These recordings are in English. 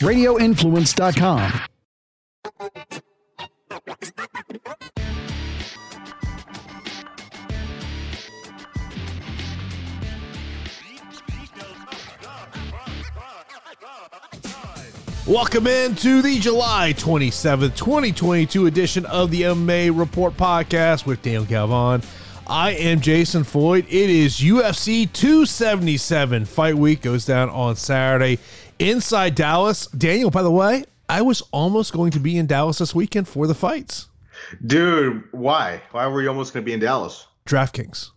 radioinfluence.com. Welcome into the July 27th, 2022 edition of the MMA Report podcast with Daniel Galvan. I am Jason Floyd. It is UFC 277 fight week goes down on Saturday inside Dallas. Daniel, by the way, I was almost going to be in Dallas this weekend for the fights. Dude, why? Why were you almost going to be in Dallas? DraftKings.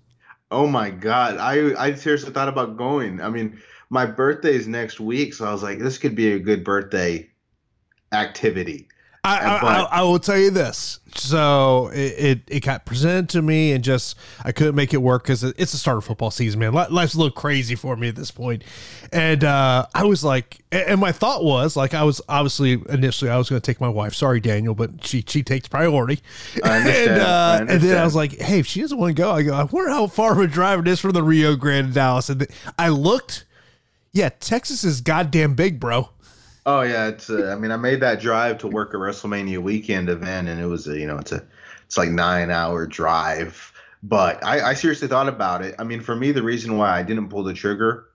Oh my god, I I seriously thought about going. I mean, my birthday is next week, so I was like, this could be a good birthday activity. I, I, I, I, will tell you this. So it, it, it, got presented to me, and just I couldn't make it work because it's the start of football season, man. Life's a little crazy for me at this point, and uh, I was like, and my thought was like, I was obviously initially I was going to take my wife. Sorry, Daniel, but she she takes priority, and uh, and then I was like, hey, if she doesn't want to go, I go. I wonder how far of a drive it is from the Rio Grande to Dallas, and I looked. Yeah, Texas is goddamn big, bro. Oh yeah, it's. Uh, I mean, I made that drive to work a WrestleMania weekend event, and it was a, you know, it's a, it's like nine hour drive. But I, I seriously thought about it. I mean, for me, the reason why I didn't pull the trigger,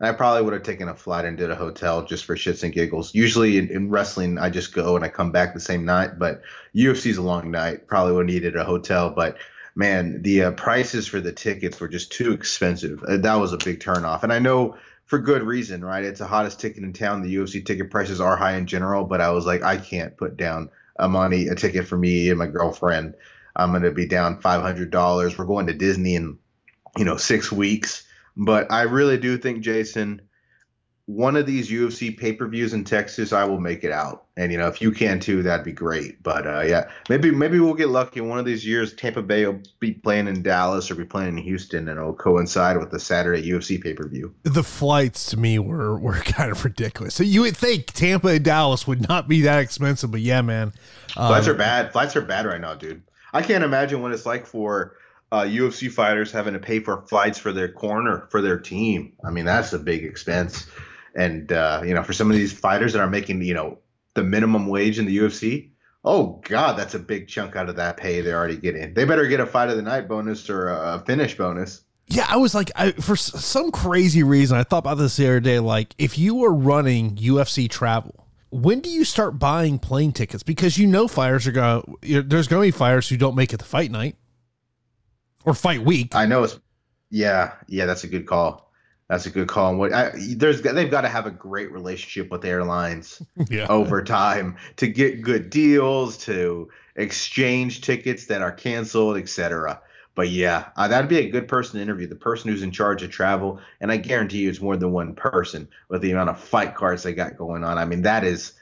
I probably would have taken a flight and did a hotel just for shits and giggles. Usually in, in wrestling, I just go and I come back the same night. But UFC's a long night. Probably would have needed a hotel, but man, the uh, prices for the tickets were just too expensive. Uh, that was a big turnoff. And I know for good reason, right? It's the hottest ticket in town. The UFC ticket prices are high in general, but I was like, I can't put down a money a ticket for me and my girlfriend. I'm gonna be down five hundred dollars. We're going to Disney in, you know, six weeks. But I really do think Jason, one of these UFC pay per views in Texas, I will make it out. And you know, if you can too, that'd be great. But uh, yeah, maybe maybe we'll get lucky. In one of these years, Tampa Bay will be playing in Dallas or be playing in Houston, and it'll coincide with the Saturday UFC pay per view. The flights to me were were kind of ridiculous. So you would think Tampa and Dallas would not be that expensive, but yeah, man, um, flights are bad. Flights are bad right now, dude. I can't imagine what it's like for uh, UFC fighters having to pay for flights for their corner for their team. I mean, that's a big expense. And uh, you know, for some of these fighters that are making you know the minimum wage in the UFC, oh god, that's a big chunk out of that pay they're already getting. They better get a fight of the night bonus or a finish bonus. Yeah, I was like, I, for some crazy reason, I thought about this the other day. Like, if you were running UFC travel, when do you start buying plane tickets? Because you know fighters are going. There's going to be fighters who don't make it the fight night or fight week. I know it's. Yeah, yeah, that's a good call. That's a good call. what I, there's they've got to have a great relationship with airlines yeah. over time to get good deals, to exchange tickets that are canceled, etc. But yeah, uh, that'd be a good person to interview. The person who's in charge of travel, and I guarantee you, it's more than one person with the amount of fight cards they got going on. I mean, that is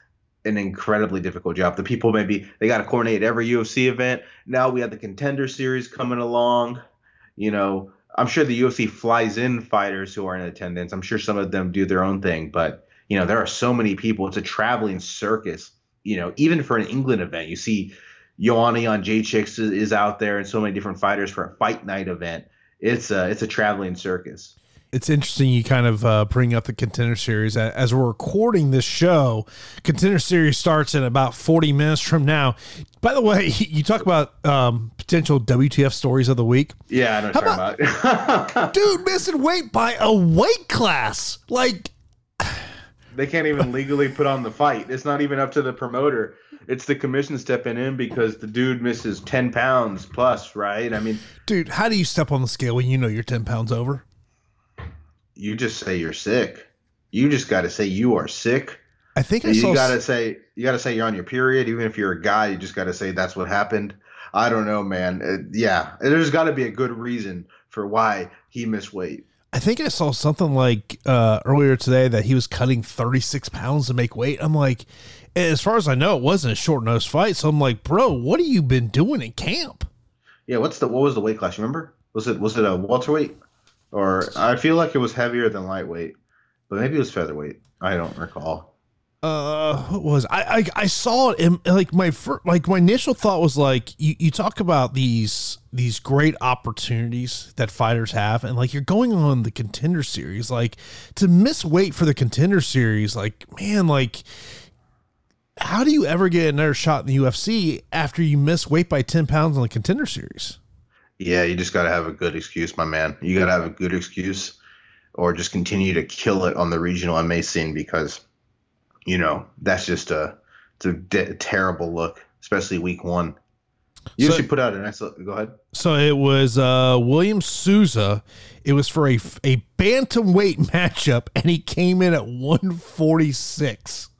an incredibly difficult job. The people maybe they got to coordinate every UFC event. Now we have the contender series coming along. You know, I'm sure the UFC flies in fighters who are in attendance. I'm sure some of them do their own thing, but you know there are so many people. It's a traveling circus. You know, even for an England event, you see Joanna on Jacek is out there, and so many different fighters for a fight night event. It's a it's a traveling circus it's interesting you kind of uh, bring up the contender series. As we're recording this show contender series starts in about 40 minutes from now. By the way you talk about um, potential wtf stories of the week. Yeah i know what about, about. Dude missing weight by a weight class. Like they can't even legally put on the fight. It's not even up to the promoter. It's the commission stepping in because the dude misses 10 pounds plus right? I mean dude how do you step on the scale when you know you're 10 pounds over you just say you're sick. You just got to say you are sick. I think I you got to say you got to say you're on your period. Even if you're a guy, you just got to say that's what happened. I don't know, man. Uh, yeah, there's got to be a good reason for why he missed weight. I think I saw something like uh, earlier today that he was cutting 36 pounds to make weight. I'm like, as far as I know, it wasn't a short nose fight. So I'm like, bro, what have you been doing in camp? Yeah, what's the what was the weight class? Remember? Was it was it a welterweight? Or I feel like it was heavier than lightweight, but maybe it was featherweight. I don't recall. Uh, what was I, I I saw it in, like my first, like my initial thought was like you, you talk about these these great opportunities that fighters have and like you're going on the contender series like to miss weight for the contender series like man like how do you ever get another shot in the UFC after you miss weight by 10 pounds on the contender series yeah you just got to have a good excuse my man you got to have a good excuse or just continue to kill it on the regional MA scene because you know, that's just a it's a de- terrible look, especially week one. You so, should put out a nice. Go ahead. So it was uh, William Souza. It was for a a bantamweight matchup, and he came in at one forty six.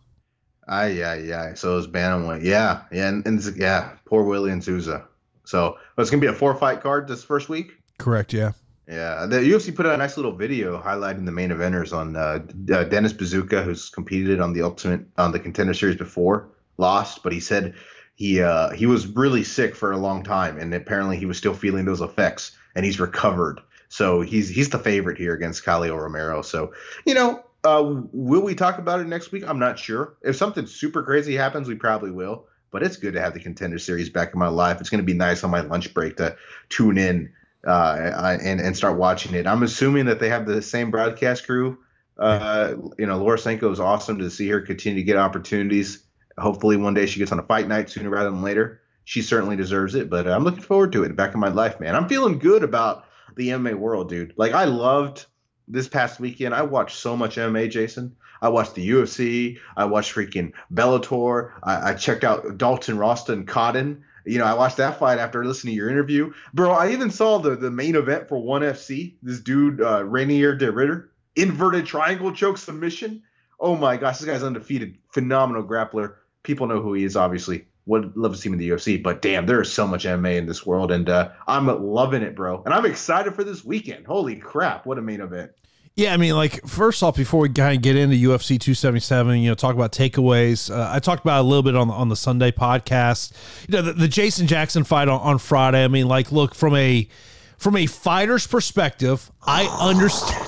Ah, yeah, yeah. So it was bantamweight. Yeah, yeah, and, and yeah, poor William Souza. So it's gonna be a four fight card this first week. Correct. Yeah. Yeah, the UFC put out a nice little video highlighting the main eventers on uh, uh, Dennis Buzukja, who's competed on the Ultimate on the Contender Series before, lost, but he said he uh, he was really sick for a long time, and apparently he was still feeling those effects, and he's recovered. So he's he's the favorite here against Calio Romero. So you know, uh, will we talk about it next week? I'm not sure. If something super crazy happens, we probably will. But it's good to have the Contender Series back in my life. It's going to be nice on my lunch break to tune in uh, and and start watching it. I'm assuming that they have the same broadcast crew. Uh, you know, Laura Sanko is awesome to see her continue to get opportunities. Hopefully, one day she gets on a fight night sooner rather than later. She certainly deserves it, but I'm looking forward to it. Back in my life, man. I'm feeling good about the MMA world, dude. Like I loved this past weekend. I watched so much MMA, Jason. I watched the UFC. I watched freaking Bellator. I, I checked out Dalton Rosta and Cotton. You know, I watched that fight after listening to your interview, bro. I even saw the the main event for ONE FC. This dude, uh, Reinier de Ridder, inverted triangle choke submission. Oh my gosh, this guy's undefeated, phenomenal grappler. People know who he is, obviously. Would love to see him in the UFC, but damn, there is so much MMA in this world, and uh, I'm loving it, bro. And I'm excited for this weekend. Holy crap, what a main event! Yeah, I mean, like first off, before we kind of get into UFC 277, you know, talk about takeaways. Uh, I talked about a little bit on the, on the Sunday podcast. You know, the, the Jason Jackson fight on, on Friday. I mean, like, look from a from a fighter's perspective, I understand.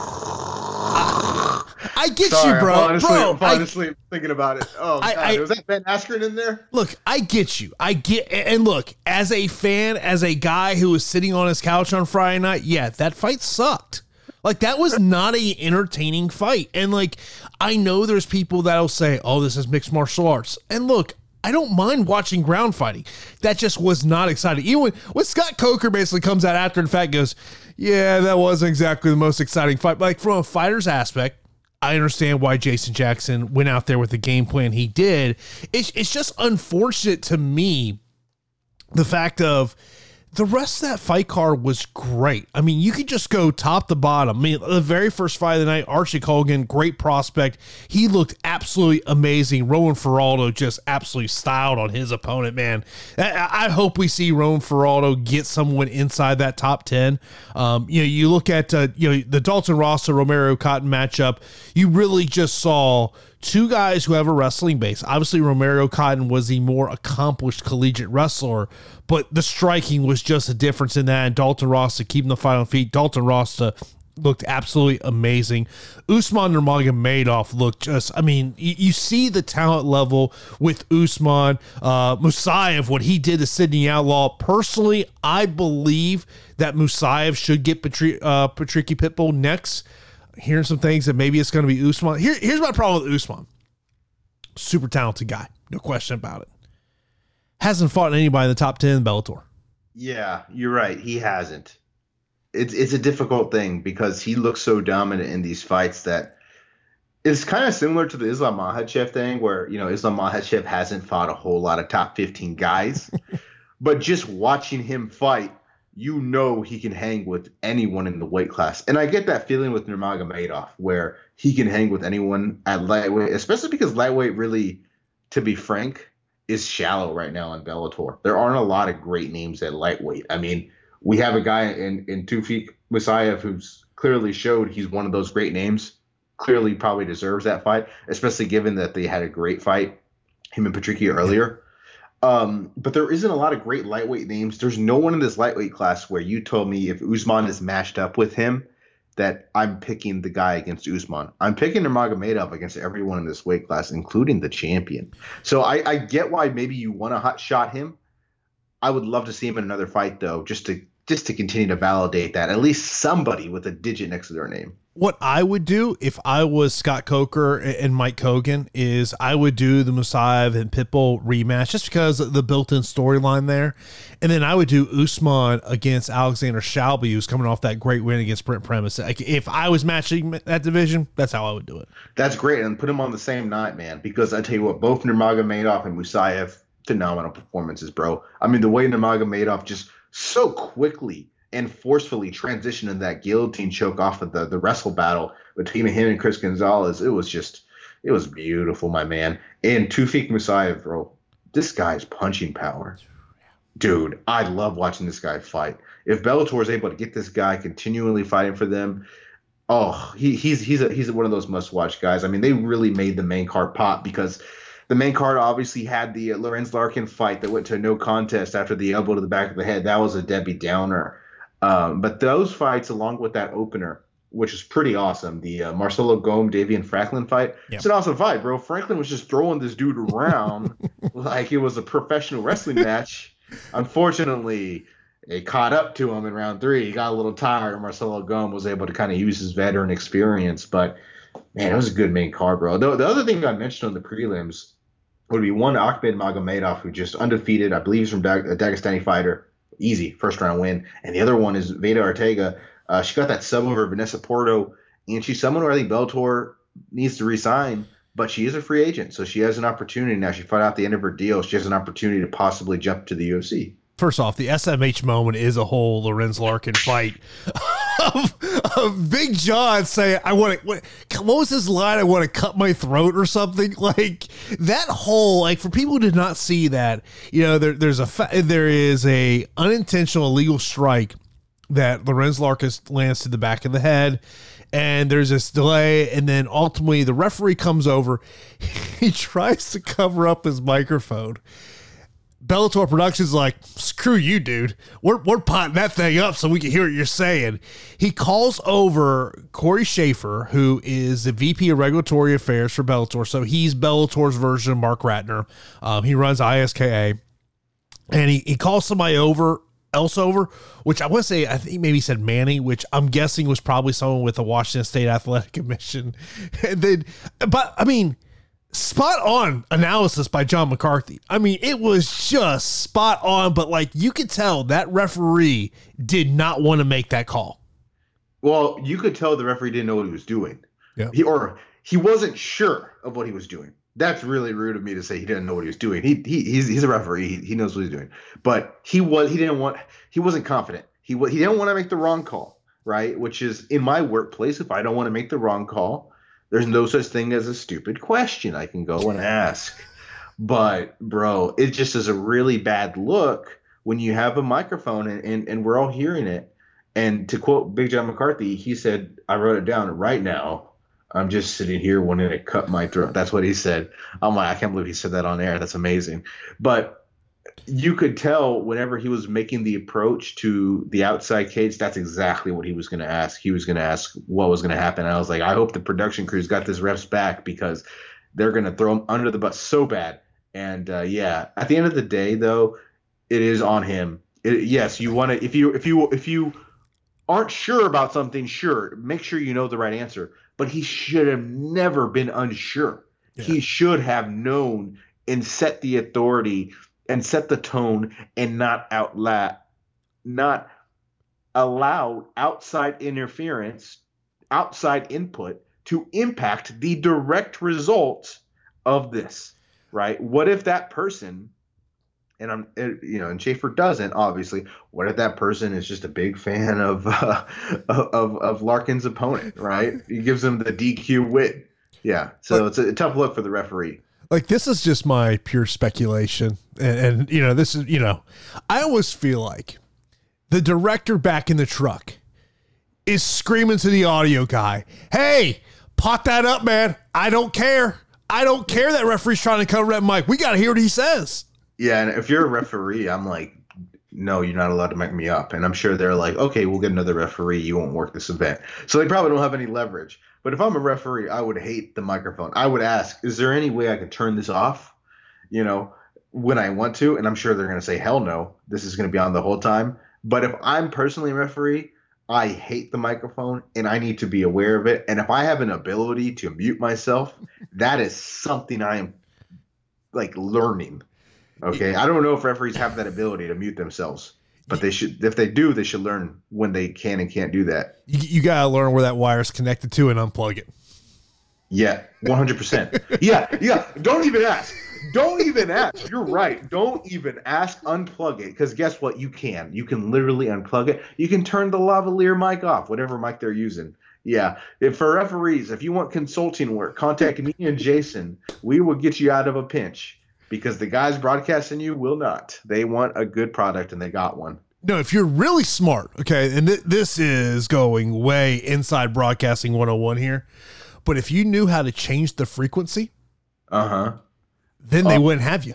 I, I get Sorry, you, bro. I'm honestly, bro, I'm honestly I, thinking about it. Oh, I, God. I, was that Ben Askren in there? Look, I get you. I get, and look, as a fan, as a guy who was sitting on his couch on Friday night, yeah, that fight sucked. Like that was not a entertaining fight. And like I know there's people that'll say, "Oh, this is mixed martial arts." And look, I don't mind watching ground fighting. That just was not exciting. Even when, when Scott Coker basically comes out after the fact goes, "Yeah, that wasn't exactly the most exciting fight." Like from a fighter's aspect, I understand why Jason Jackson went out there with the game plan he did. It's it's just unfortunate to me the fact of the rest of that fight card was great. I mean, you could just go top to bottom. I mean, the very first fight of the night, Archie Colgan, great prospect. He looked absolutely amazing. Roman Faraldo just absolutely styled on his opponent, man. I, hope we see Roman Faraldo get someone inside that top 10. Um, you know, you look at, uh, you know, the Dalton Rosta Romero Cotton matchup, you really just saw two guys who have a wrestling base. Obviously, Romero Cotton was the more accomplished collegiate wrestler, but the striking was just a difference in that. And Dalton Rosta keeping the fight on feet. Dalton Rosta looked absolutely amazing. Usman Nurmagomedov looked just, I mean, you, you, see the talent level with Usman. Uh, Musayev, what he did to Sydney Outlaw. Personally, I believe that Musayev should get Patri- uh, Patricky Pitbull next hearing some things that maybe it's going to be Usman. Here, here's my problem with Usman. Super talented guy, no question about it. Hasn't fought anybody in the top ten in Bellator. Yeah, you're right. He hasn't. It's it's a difficult thing because he looks so dominant in these fights that it's kind of similar to the Islam Makhachev thing, where you know Islam Makhachev hasn't fought a whole lot of top 15 guys, but just watching him fight you know he can hang with anyone in the weight class. And I get that feeling with Nurmagomedov, where he can hang with anyone at lightweight, especially because lightweight really, to be frank, is shallow right now in Bellator. There aren't a lot of great names at lightweight. I mean, we have a guy in, in Tufik Musayev who's clearly showed he's one of those great names. Clearly probably deserves that fight, especially given that they had a great fight, him and Patricky earlier. Um, but there isn't a lot of great lightweight names. There's no one in this lightweight class where you told me if Usman is matched up with him, that I'm picking the guy against Usman. I'm picking Nurmagomedov against everyone in this weight class, including the champion. So I, I get why maybe you want to hot shot him. I would love to see him in another fight though, just to just to continue to validate that at least somebody with a digit next to their name what I would do if I was Scott Coker and Mike Kogan is I would do the Musayev and Pitbull rematch just because the built-in storyline there, and then I would do Usman against Alexander Shabliy, who's coming off that great win against Brent Primus. Like if I was matching that division, that's how I would do it. That's great, and put them on the same night, man. Because I tell you what, both Nurmagomedov and Musayev phenomenal performances, bro. I mean, the way Nurmagomedov just so quickly and forcefully transition in that guillotine choke off of the, the wrestle battle between him and Chris Gonzalez. It was just, it was beautiful, my man. And Tufik Musayev, bro, this guy's punching power. Dude, I love watching this guy fight. If Bellator is able to get this guy continually fighting for them, oh, he, he's he's a, he's one of those must watch guys. I mean, they really made the main card pop because the main card obviously had the Lorenz Larkin fight that went to no contest after the elbow to the back of the head. That was a Debbie Downer. Um, but those fights, along with that opener, which is pretty awesome, the uh, Marcelo Golm Davion Franklin fight, yep. it's an awesome fight, bro. Franklin was just throwing this dude around like it was a professional wrestling match. Unfortunately, it caught up to him in round three. He got a little tired. Marcelo Golm was able to kind of use his veteran experience, but man, it was a good main card, bro. The, the other thing I mentioned on the prelims would be one Akhmed Magomedov, who just undefeated. I believe he's from Dag- a Dagestani fighter easy first round win. And the other one is Veta Arteaga. Uh, she got that sub over Vanessa Porto, and she's someone who I think Bellator needs to resign. But she is a free agent, so she has an opportunity now. She fought out the end of her deal. She has an opportunity to possibly jump to the UFC. First off, the SMH moment is a whole Lorenz Larkin fight. of, of um, Big John saying, "I want to." What, what, was his line? I want to cut my throat or something like that. Whole like for people who did not see that, you know, there, there's a fa- there is a unintentional illegal strike that Lorenz Larkin lands to the back of the head. And there's this delay, and then ultimately the referee comes over. He tries to cover up his microphone Bellator Productions like, screw you, dude. We're, we're potting that thing up so we can hear what you're saying. He calls over Corey Schaefer, who is the VP of Regulatory Affairs for Bellator. So he's Bellator's version of Mark Ratner. Um, he runs ISKA. And he, he calls somebody over, else over, which I want to say, I think maybe he said Manny, which I'm guessing was probably someone with the Washington State Athletic Commission. And then, but I mean, spot on analysis by John McCarthy. I mean, it was just spot on, but like you could tell that referee did not want to make that call. Well, you could tell the referee didn't know what he was doing. Yeah. He or he wasn't sure of what he was doing. That's really rude of me to say he didn't know what he was doing. He, he he's he's a referee. He, he knows what he's doing. But he was he didn't want he wasn't confident. He he didn't want to make the wrong call, right? Which is in my workplace if I don't want to make the wrong call, there's no such thing as a stupid question I can go and ask. But bro, it just is a really bad look when you have a microphone and, and, and we're all hearing it. And to quote Big John McCarthy, he said, I wrote it down right now. I'm just sitting here wanting to cut my throat. That's what he said. I'm like, I can't believe he said that on air. That's amazing. But you could tell whenever he was making the approach to the outside cage, that's exactly what he was going to ask. He was going to ask what was going to happen. I was like, I hope the production crew's got this refs back because they're going to throw him under the bus so bad. And uh, yeah, at the end of the day, though, it is on him. It, yes, you want to if you if you if you aren't sure about something, sure, make sure you know the right answer. But he should have never been unsure. Yeah. He should have known and set the authority and set the tone and not outla- not allow outside interference, outside input to impact the direct results of this, right? What if that person and I'm, you know, and Schaefer doesn't obviously. What if that person is just a big fan of uh, of of Larkin's opponent, right? He gives him the DQ win. Yeah, so it's a tough look for the referee like this is just my pure speculation and, and, you know this is you know i always feel like the director back in the truck is screaming to the audio guy hey pot that up man i don't care i don't care that referee's trying to cover that mic we got to hear what he says yeah and if you're a referee i'm like no, you're not allowed to mic me up. And I'm sure they're like, okay, we'll get another referee. You won't work this event. So they probably don't have any leverage. But if I'm a referee, I would hate the microphone. I would ask, is there any way I could turn this off? You know, when I want to. And I'm sure they're going to say, hell no, this is going to be on the whole time. But if I'm personally a referee, I hate the microphone and I need to be aware of it. And if I have an ability to mute myself, that is something I am like learning. Okay. I don't know if referees have that ability to mute themselves, but they should, if they do, they should learn when they can and can't do that. You, you got to learn where that wire is connected to and unplug it. Yeah. 100%. yeah. Yeah. Don't even ask. Don't even ask. You're right. Don't even ask. Unplug it. Because guess what? You can. You can literally unplug it. You can turn the lavalier mic off, whatever mic they're using. Yeah. If for referees, if you want consulting work, contact me and Jason. We will get you out of a pinch because the guys broadcasting you will not. They want a good product and they got one. No, if you're really smart, okay, and th- this is going way inside broadcasting 101 here, but if you knew how to change the frequency, uh huh, then they oh. wouldn't have you.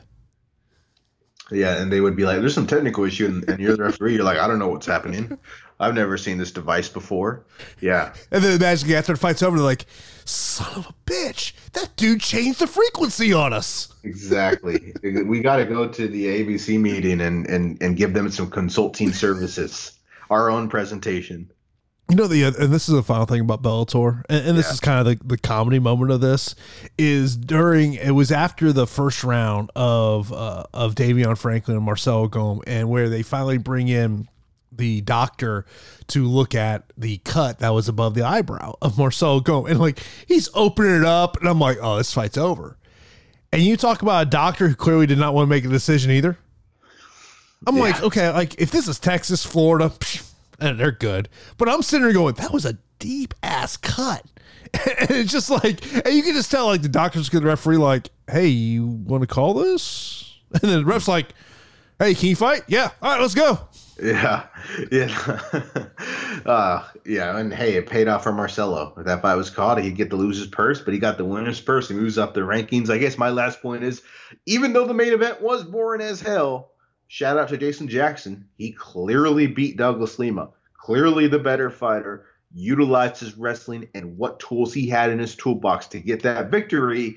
Yeah, and they would be like, "There's some technical issue," and, and you're the referee. You're like, "I don't know what's happening. I've never seen this device before." Yeah, and then magically after the fight's over, they're like, "Son of a bitch, that dude changed the frequency on us." Exactly. we got to go to the ABC meeting and and and give them some consulting services. Our own presentation. You know the and this is the final thing about Bellator, and, and this yeah. is kind of the, the comedy moment of this is during it was after the first round of uh, of Davion Franklin and Marcelo Golm, and where they finally bring in the doctor to look at the cut that was above the eyebrow of Marcelo Golm, and like he's opening it up, and I'm like, oh, this fight's over. And you talk about a doctor who clearly did not want to make a decision either. I'm yeah. like, okay, like if this is Texas, Florida. Psh, eh, and they're good. But I'm sitting there going, that was a deep ass cut. And it's just like, and you can just tell, like, the doctor's good referee, like, hey, you want to call this? And then the ref's like, hey, can you fight? Yeah. All right, let's go. Yeah. Yeah. uh, yeah. And hey, it paid off for Marcelo. If that fight was caught, he'd get the loser's purse, but he got the winner's purse. He moves up the rankings. I guess my last point is even though the main event was boring as hell, shout out to Jason Jackson. He clearly beat Douglas Lima clearly the better fighter, utilized his wrestling and what tools he had in his toolbox to get that victory.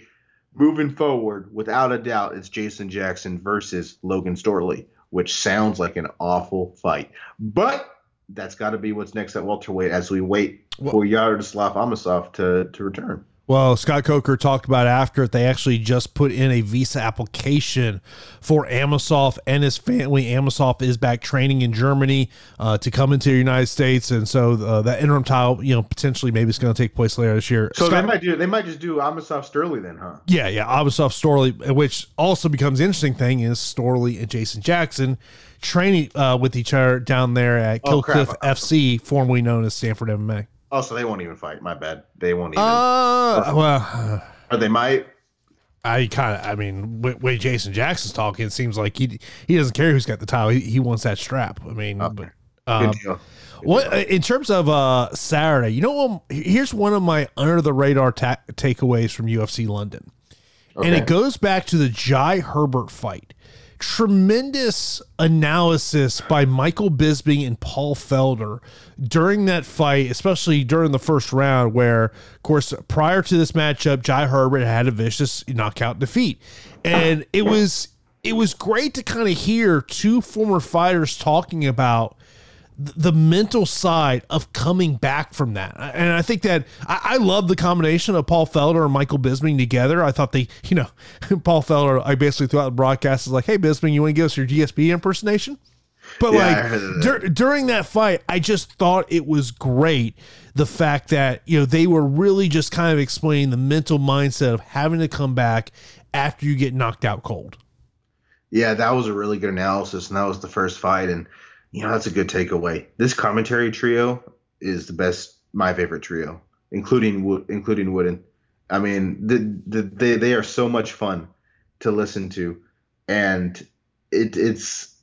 Moving forward, without a doubt, it's Jason Jackson versus Logan Storley, which sounds like an awful fight. But that's got to be what's next at welterweight as we wait well, for Yaroslav Amosov to, to return. Well, Scott Coker talked about after it, they actually just put in a visa application for Amosov and his family. Amosov is back training in Germany uh, to come into the United States, and so uh, that interim title, you know, potentially maybe it's going to take place later this year. So Scott, they might do, they might just do Amosov Storley then, huh? Yeah, yeah, Amosov Storley, which also becomes interesting thing is Storley and Jason Jackson training uh, with each other down there at oh, Cliff FC, formerly known as Sanford MMA. Oh, so they won't even fight. My bad. They won't even. Uh, well, or they might. I kind of, I mean, way Jason Jackson's talking, it seems like he he doesn't care who's got the title. He, he wants that strap. I mean, okay. but, um, Good deal. Good what deal. in terms of uh, Saturday? You know, here's one of my under the radar ta- takeaways from UFC London, okay. and it goes back to the Jai Herbert fight tremendous analysis by Michael Bisping and Paul Felder during that fight, especially during the first round, where, of course, prior to this matchup, Jai Herbert had a vicious knockout defeat. And it was it was great to kind of hear two former fighters talking about the mental side of coming back from that. And I think that I, I love the combination of Paul Felder and Michael Bisping together. I thought they, you know, Paul Felder, I basically throughout the broadcast is like, hey, Bisping, you want to give us your GSP impersonation? But yeah, like dur- during that fight, I just thought it was great the fact that, you know, they were really just kind of explaining the mental mindset of having to come back after you get knocked out cold. Yeah, that was a really good analysis. And that was the first fight. And, you know, that's a good takeaway. This commentary trio is the best, my favorite trio, including including Wooden. I mean, the, the, they they are so much fun to listen to, and it it's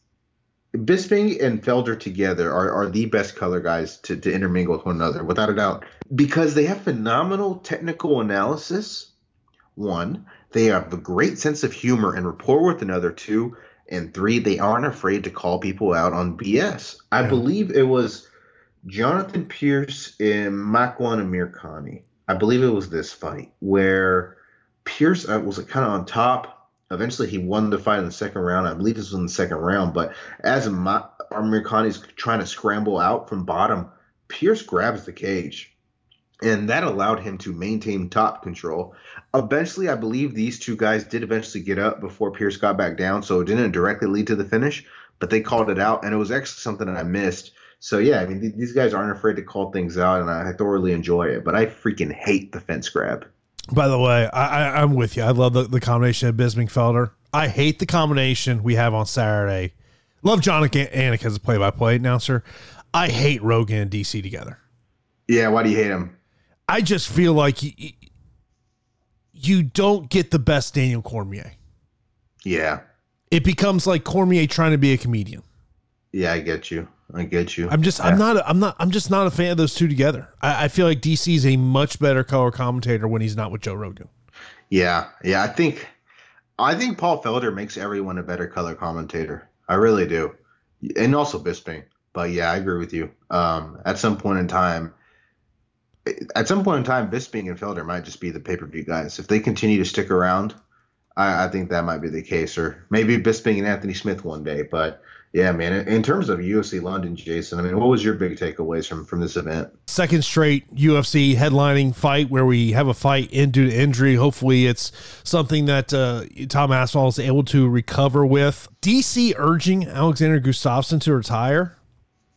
Bisping and Felder together are, are the best color guys to, to intermingle with one another, without a doubt, because they have phenomenal technical analysis. One, they have a great sense of humor and rapport with another. Two, and three, they aren't afraid to call people out on BS. I yeah. believe it was Jonathan Pearce and Makwan Amirkhani. I believe it was this fight where Pearce uh, was kind of on top. Eventually, he won the fight in the second round. I believe this was in the second round. But as Ma- is trying to scramble out from bottom, Pearce grabs the cage and that allowed him to maintain top control. Eventually, I believe these two guys did eventually get up before Pearce got back down, so it didn't directly lead to the finish, but they called it out, and it was actually something that I missed. So yeah, I mean th- these guys aren't afraid to call things out, and I thoroughly enjoy it. But I freaking hate the fence grab. By the way, I, I, am with you. I love the, the combination of Bisping Felder. I hate the combination we have on Saturday. Love Jon Anik as a play-by-play announcer. I hate Rogan and DC together. Yeah, why do you hate him? I just feel like you, you don't get the best Daniel Cormier. Yeah. It becomes like Cormier trying to be a comedian. Yeah, I get you. I get you. I'm just yeah. I'm not a, I'm not I'm just not a fan of those two together. I, I feel like DC is a much better color commentator when he's not with Joe Rogan. Yeah, yeah. I think I think Paul Felder makes everyone a better color commentator. I really do, and also Bisping. But yeah, I agree with you. Um, at some point in time, at some point in time, Bisping and Felder might just be the pay per view guys. If they continue to stick around, I, I, think that might be the case, or maybe Bisping and Anthony Smith one day. But yeah, man, in, in terms of UFC London, Jason, I mean, what was your big takeaways from from this event? Second straight UFC headlining fight where we have a fight in due to injury. Hopefully, it's something that uh, Tom Aspinall is able to recover with. DC urging Alexander Gustafsson to retire,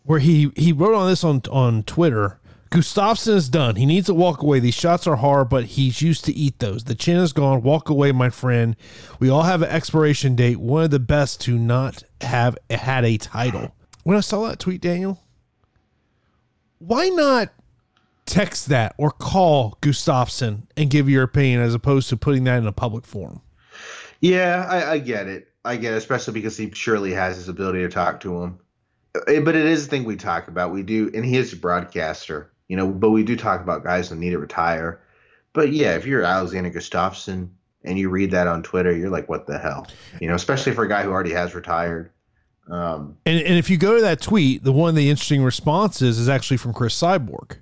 where he he wrote on this on on Twitter Gustafsson is done. He needs to walk away. These shots are hard, but he's used to eat those. The chin is gone. Walk away, my friend. We all have an expiration date. One of the best to not have had a title. When I saw that tweet, Daniel, why not text that or call Gustafsson and give your opinion as opposed to putting that in a public forum? Yeah, I, I get it. I get it, especially because he surely has his ability to talk to him. Eh, but it is a thing we talk about. We do, and he is a broadcaster you know, but we do talk about guys that need to retire. But yeah, if you're Alexander Gustafsson and you read that on Twitter, you're like, what the hell? You know, especially for a guy who already has retired. Um, and, and if you go to that tweet, the one of the interesting responses is actually from Cris Cyborg,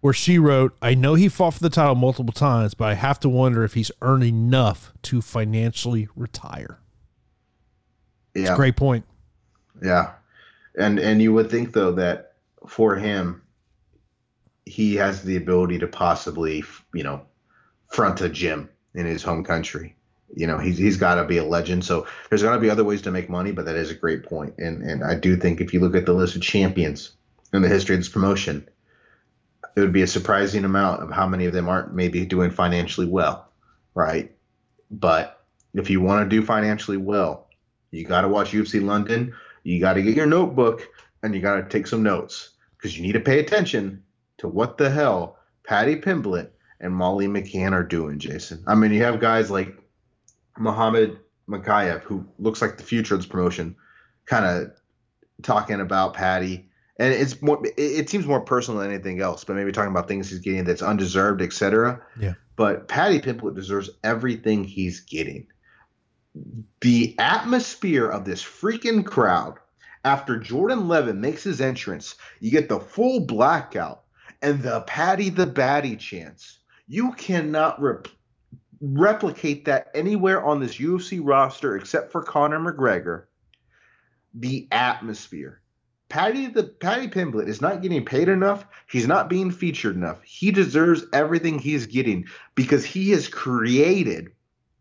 where she wrote, I know he fought for the title multiple times, but I have to wonder if he's earned enough to financially retire. Yeah. great point. Yeah. And and you would think though that for him, he has the ability to possibly, you know, front a gym in his home country. You know, he's he's got to be a legend. So there's got to be other ways to make money, but that is a great point. And and I do think if you look at the list of champions in the history of this promotion, it would be a surprising amount of how many of them aren't maybe doing financially well, right? But if you want to do financially well, you got to watch UFC London. You got to get your notebook and you got to take some notes because you need to pay attention to what the hell Paddy Pimblett and Molly McCann are doing, Jason. I mean, you have guys like Muhammad Mokaev, who looks like the future of this promotion, kind of talking about Paddy. And it's more, it, seems more personal than anything else, but maybe talking about things he's getting that's undeserved, etc. Yeah. But Paddy Pimblett deserves everything he's getting. The atmosphere of this freaking crowd after Jordan Levitt makes his entrance, you get the full blackout and the Paddy the Baddy chance. You cannot rep- replicate that anywhere on this UFC roster except for Conor McGregor. The atmosphere. Paddy the Baddy Pimblett is not getting paid enough. He's not being featured enough. He deserves everything he's getting because he has created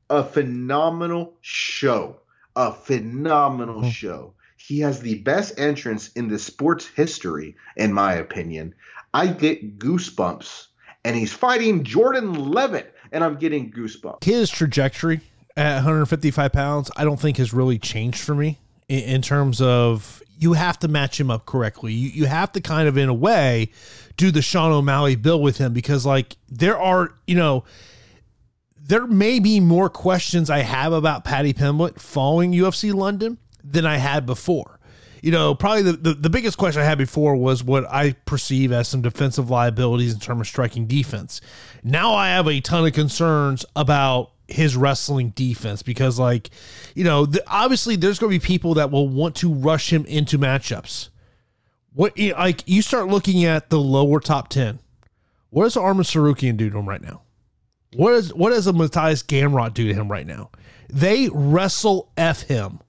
a phenomenal show. A phenomenal mm-hmm. show. He has the best entrance in the sports history, in my opinion. I get goosebumps. And he's fighting Jordan Levitt, and I'm getting goosebumps. His trajectory at 155 pounds, I don't think has really changed for me in, in terms of you have to match him up correctly. You, you have to kind of, in a way, do the Sean O'Malley bill with him because, like, there are, you know, there may be more questions I have about Paddy Pimblett following UFC London than I had before you know, probably the, the, the, biggest question I had before was what I perceive as some defensive liabilities in terms of striking defense. Now I have a ton of concerns about his wrestling defense because, like, you know, the, obviously there's going to be people that will want to rush him into matchups. What like you start looking at the lower top ten. What does Arman Tsarukyan do to him right now? What is what does a Mateusz Gamrot do to him right now? They wrestle f him,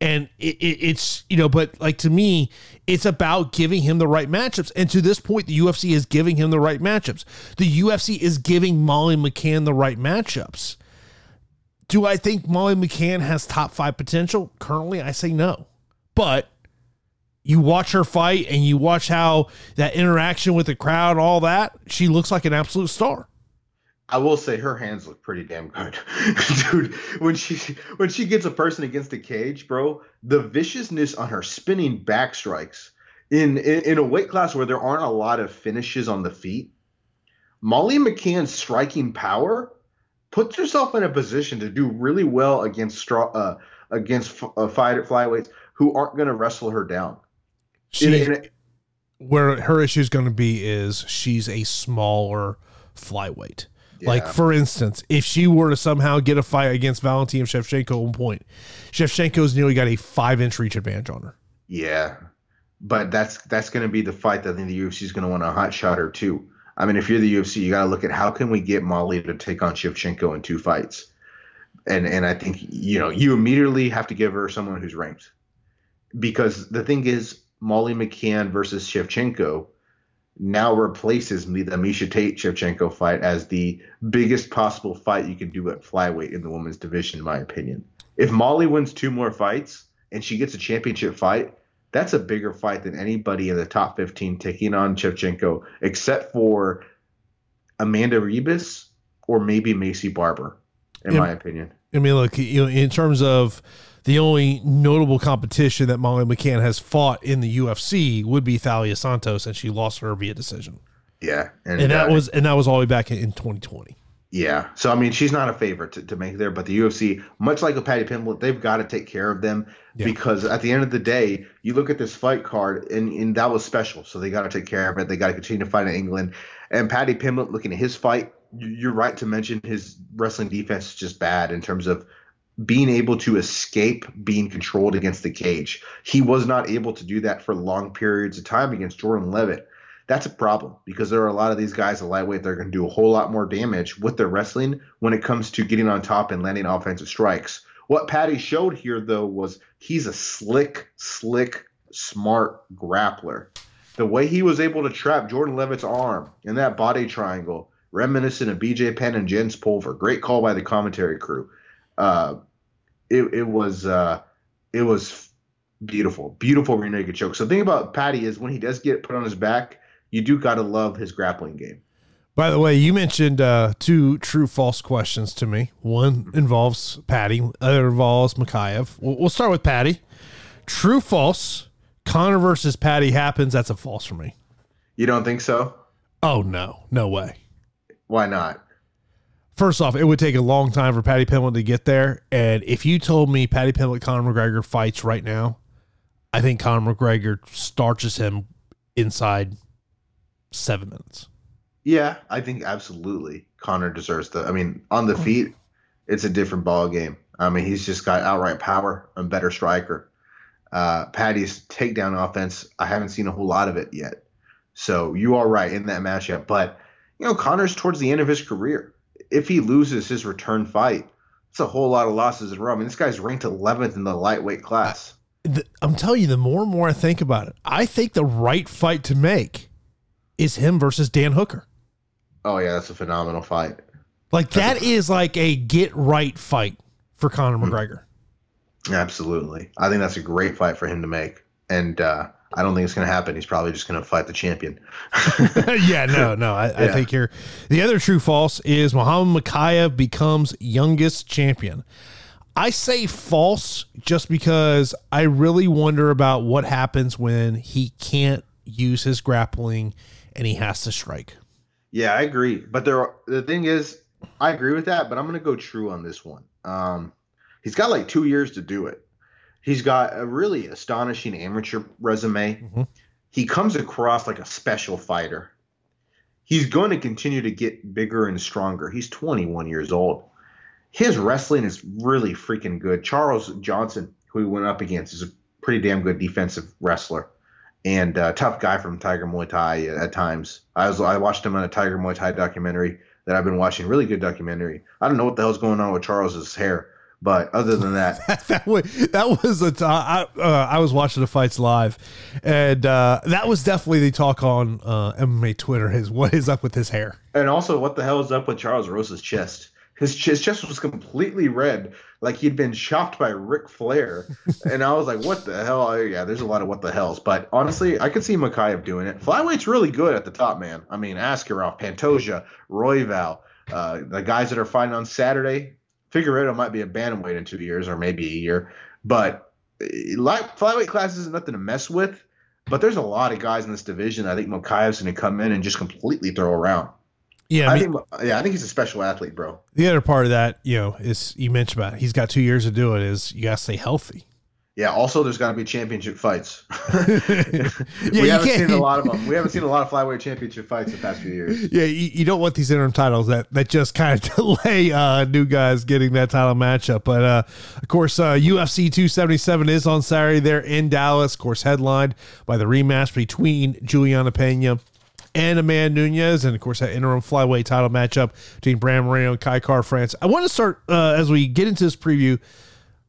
and it, it, it's you know, but like to me, it's about giving him the right matchups. And to this point, the UFC is giving him the right matchups. The UFC is giving Molly McCann the right matchups. Do I think Molly McCann has top five potential? Currently, I say no, but you watch her fight and you watch how that interaction with the crowd, all that, she looks like an absolute star. I will say her hands look pretty damn good, dude. When she when she gets a person against the cage, bro, the viciousness on her spinning back strikes in, in in a weight class where there aren't a lot of finishes on the feet. Molly McCann's striking power puts herself in a position to do really well against straw uh, against uh, fight flyweights who aren't going to wrestle her down. She, in, in a, where her issue is going to be is she's a smaller flyweight. Yeah. Like for instance, if she were to somehow get a fight against Valentina Shevchenko at one point, Shevchenko's nearly got a five inch reach advantage on her. Yeah, but that's that's going to be the fight that I think the UFC is going to want to hot shot her too. I mean, if you're the UFC, you got to look at how can we get Molly to take on Shevchenko in two fights, and and I think you know you immediately have to give her someone who's ranked, because the thing is Molly McCann versus Shevchenko now replaces the Miesha Tate Shevchenko fight as the biggest possible fight you can do at flyweight in the women's division, in my opinion. If Molly wins two more fights and she gets a championship fight, that's a bigger fight than anybody in the top 15 taking on Shevchenko, except for Amanda Ribas or maybe Maycee Barber, in yeah. my opinion. I mean, look, you know, in terms of the only notable competition that Molly McCann has fought in the UFC would be Taila Santos, and she lost her via decision. Yeah, and, and that was and that was all the way back in, in 2020. Yeah, so I mean, she's not a favorite to, to make there, but the UFC, much like a Paddy Pimblett, they've got to take care of them yeah. because at the end of the day, you look at this fight card, and, and that was special, so they got to take care of it. They got to continue to fight in England, and Paddy Pimblett, looking at his fight, you're right to mention his wrestling defense is just bad in terms of being able to escape being controlled against the cage. He was not able to do that for long periods of time against Jordan Levitt. That's a problem because there are a lot of these guys at lightweight that are going to do a whole lot more damage with their wrestling when it comes to getting on top and landing offensive strikes. What Paddy showed here, though, was he's a slick, slick, smart grappler. The way he was able to trap Jordan Levitt's arm in that body triangle, reminiscent of BJ Penn and Jens Pulver. Great call by the commentary crew. Uh, it, it was uh, it was beautiful, beautiful rear naked choke. So the thing about Paddy is when he does get put on his back, you do gotta love his grappling game. By the way, you mentioned uh, two true false questions to me. One involves Paddy, other involves Mokaev. We'll, we'll start with Paddy. True false. Conor versus Paddy happens. That's a false for me. You don't think so? Oh no, no way. Why not? First off, it would take a long time for Paddy Pimblett to get there. And if you told me Paddy Pimblett, Conor McGregor fights right now, I think Conor McGregor starches him inside seven minutes. Yeah, I think absolutely Conor deserves the. I mean, on the feet, it's a different ball game. I mean, he's just got outright power and better striker. Uh, Paddy's takedown offense, I haven't seen a whole lot of it yet. So you are right in that matchup, but you know Conor's towards the end of his career if he loses his return fight, it's a whole lot of losses in a row. I mean, this guy's ranked 11th in the lightweight class. I'm telling you, the more and more I think about it, I think the right fight to make is him versus Dan Hooker. Oh yeah, that's a phenomenal fight. Like that is like a get right fight for Conor mm-hmm. McGregor. Absolutely, I think that's a great fight for him to make, and uh, I don't think it's going to happen. He's probably just going to fight the champion. yeah, no, no. I, yeah. I, think you're. The other true false is Muhammad Mokaev becomes youngest champion. I say false just because I really wonder about what happens when he can't use his grappling and he has to strike. Yeah, I agree. But there, the thing is, I agree with that. But I'm going to go true on this one. Um, he's got like two years to do it. He's got a really astonishing amateur resume. Mm-hmm. He comes across like a special fighter. He's going to continue to get bigger and stronger. He's 21 years old. his wrestling is really freaking good. Charles Johnson, who he went up against, is a pretty damn good defensive wrestler and uh, tough guy from Tiger Muay Thai at times. I was I watched him on a Tiger Muay Thai documentary that I've been watching. Really good documentary. I don't know what the hell's going on with Charles's hair, but other than that, that was that was a t- I, uh, I was watching the fights live, and uh, that was definitely the talk on uh, MMA Twitter. Is what is up with his hair? And also, what the hell is up with Charles Rose's chest? His, his chest was completely red, like he'd been chopped by Ric Flair. and I was like, what the hell? Oh, yeah, there's a lot of what the hells. But honestly, I could see Mokaev doing it. Flyweight's really good at the top, man. I mean, Askarov, Pantoja, Royval, uh, the guys that are fighting on Saturday. Figueiredo might be a bantamweight in two years or maybe a year. But eh, light, flyweight class is nothing to mess with. But there's a lot of guys in this division. I think Mokaev's going to come in and just completely throw around. Yeah, I, I mean, think yeah, I think he's a special athlete, bro. the other part of that, you know, is you mentioned about it, he's got two years to do it. Is you got to stay healthy. Yeah. Also, there's got to be championship fights. Yeah, we haven't can't- seen a lot of them. We haven't seen a lot of flyweight championship fights the past few years. Yeah, you, you don't want these interim titles that that just kind of delay uh, new guys getting that title matchup. But uh, of course, uh, UFC 277 is on Saturday there in Dallas. Of course, headlined by the rematch between Juliana Pena and Amanda Nunes, and of course that interim flyweight title matchup between Bram Moreno and Kai Kara-France. I want to start uh, as we get into this preview.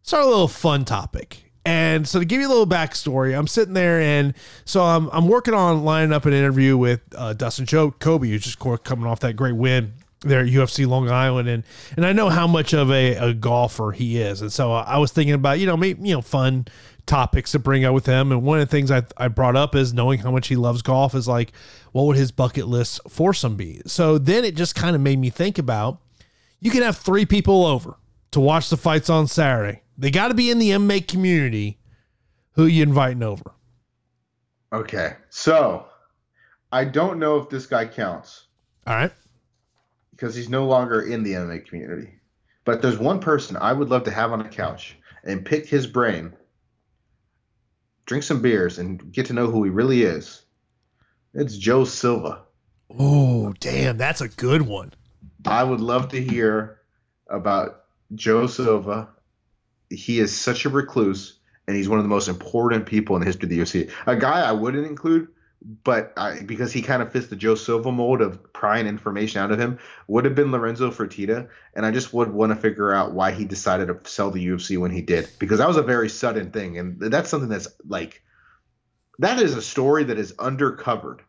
Start a little fun topic. And so to give you a little backstory, I'm sitting there and so I'm, I'm working on lining up an interview with uh, Dustin Jacoby, who's just coming off that great win there at UFC Long Island, and and I know how much of a, a golfer he is, and so I was thinking about you know maybe you know fun topics to bring up with him, and one of the things I I brought up is knowing how much he loves golf is like what would his bucket list foursome be? So then it just kind of made me think about you can have three people over to watch the fights on Saturday. They got to be in the MMA community. Who you inviting over? Okay, so I don't know if this guy counts All right. because he's no longer in the MMA community. But there's one person I would love to have on a couch and pick his brain, drink some beers, and get to know who he really is. It's Joe Silva. Oh, damn, that's a good one. I would love to hear about Joe Silva. He is such a recluse, and he's one of the most important people in the history of the UFC. A guy I wouldn't include, but I, because he kind of fits the Joe Silva mold of prying information out of him, would have been Lorenzo Fertitta. And I just would want to figure out why he decided to sell the UFC when he did, because that was a very sudden thing, and that's something that's like that is a story that is undercovered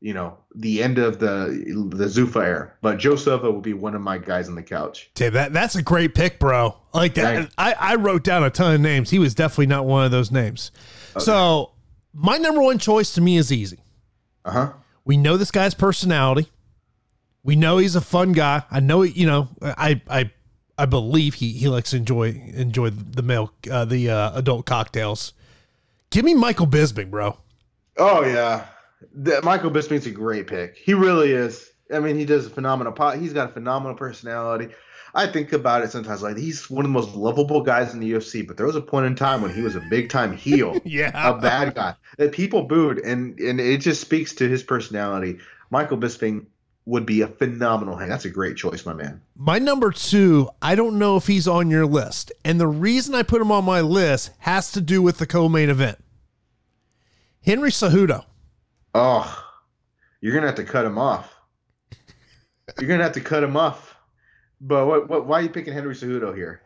you know, the end of the the Zufa era. But Joe Silva will be one of my guys on the couch. That that's a great pick, bro. Like that. Thanks. I, I wrote down a ton of names. He was definitely not one of those names. So my number one choice to me is easy. Uh huh. We know this guy's personality. We know he's a fun guy. I know, you know, I I I believe he he likes to enjoy enjoy the milk uh, the uh, adult cocktails. Give me Michael Bisping, bro. Oh yeah, the, Michael Bisping's a great pick. He really is. I mean, he does a phenomenal pot. He's got a phenomenal personality. I think about it sometimes like he's one of the most lovable guys in the UFC, but there was a point in time when he was a big time heel. Yeah. a bad guy that people booed, and and it just speaks to his personality. Michael Bisping would be a phenomenal hang. That's a great choice, my man. My number two, I don't know if he's on your list. And the reason I put him on my list has to do with the co main event. Henry Cejudo. Oh, you're gonna have to cut him off. You're gonna have to cut him off. But what, what why are you picking Henry Cejudo here?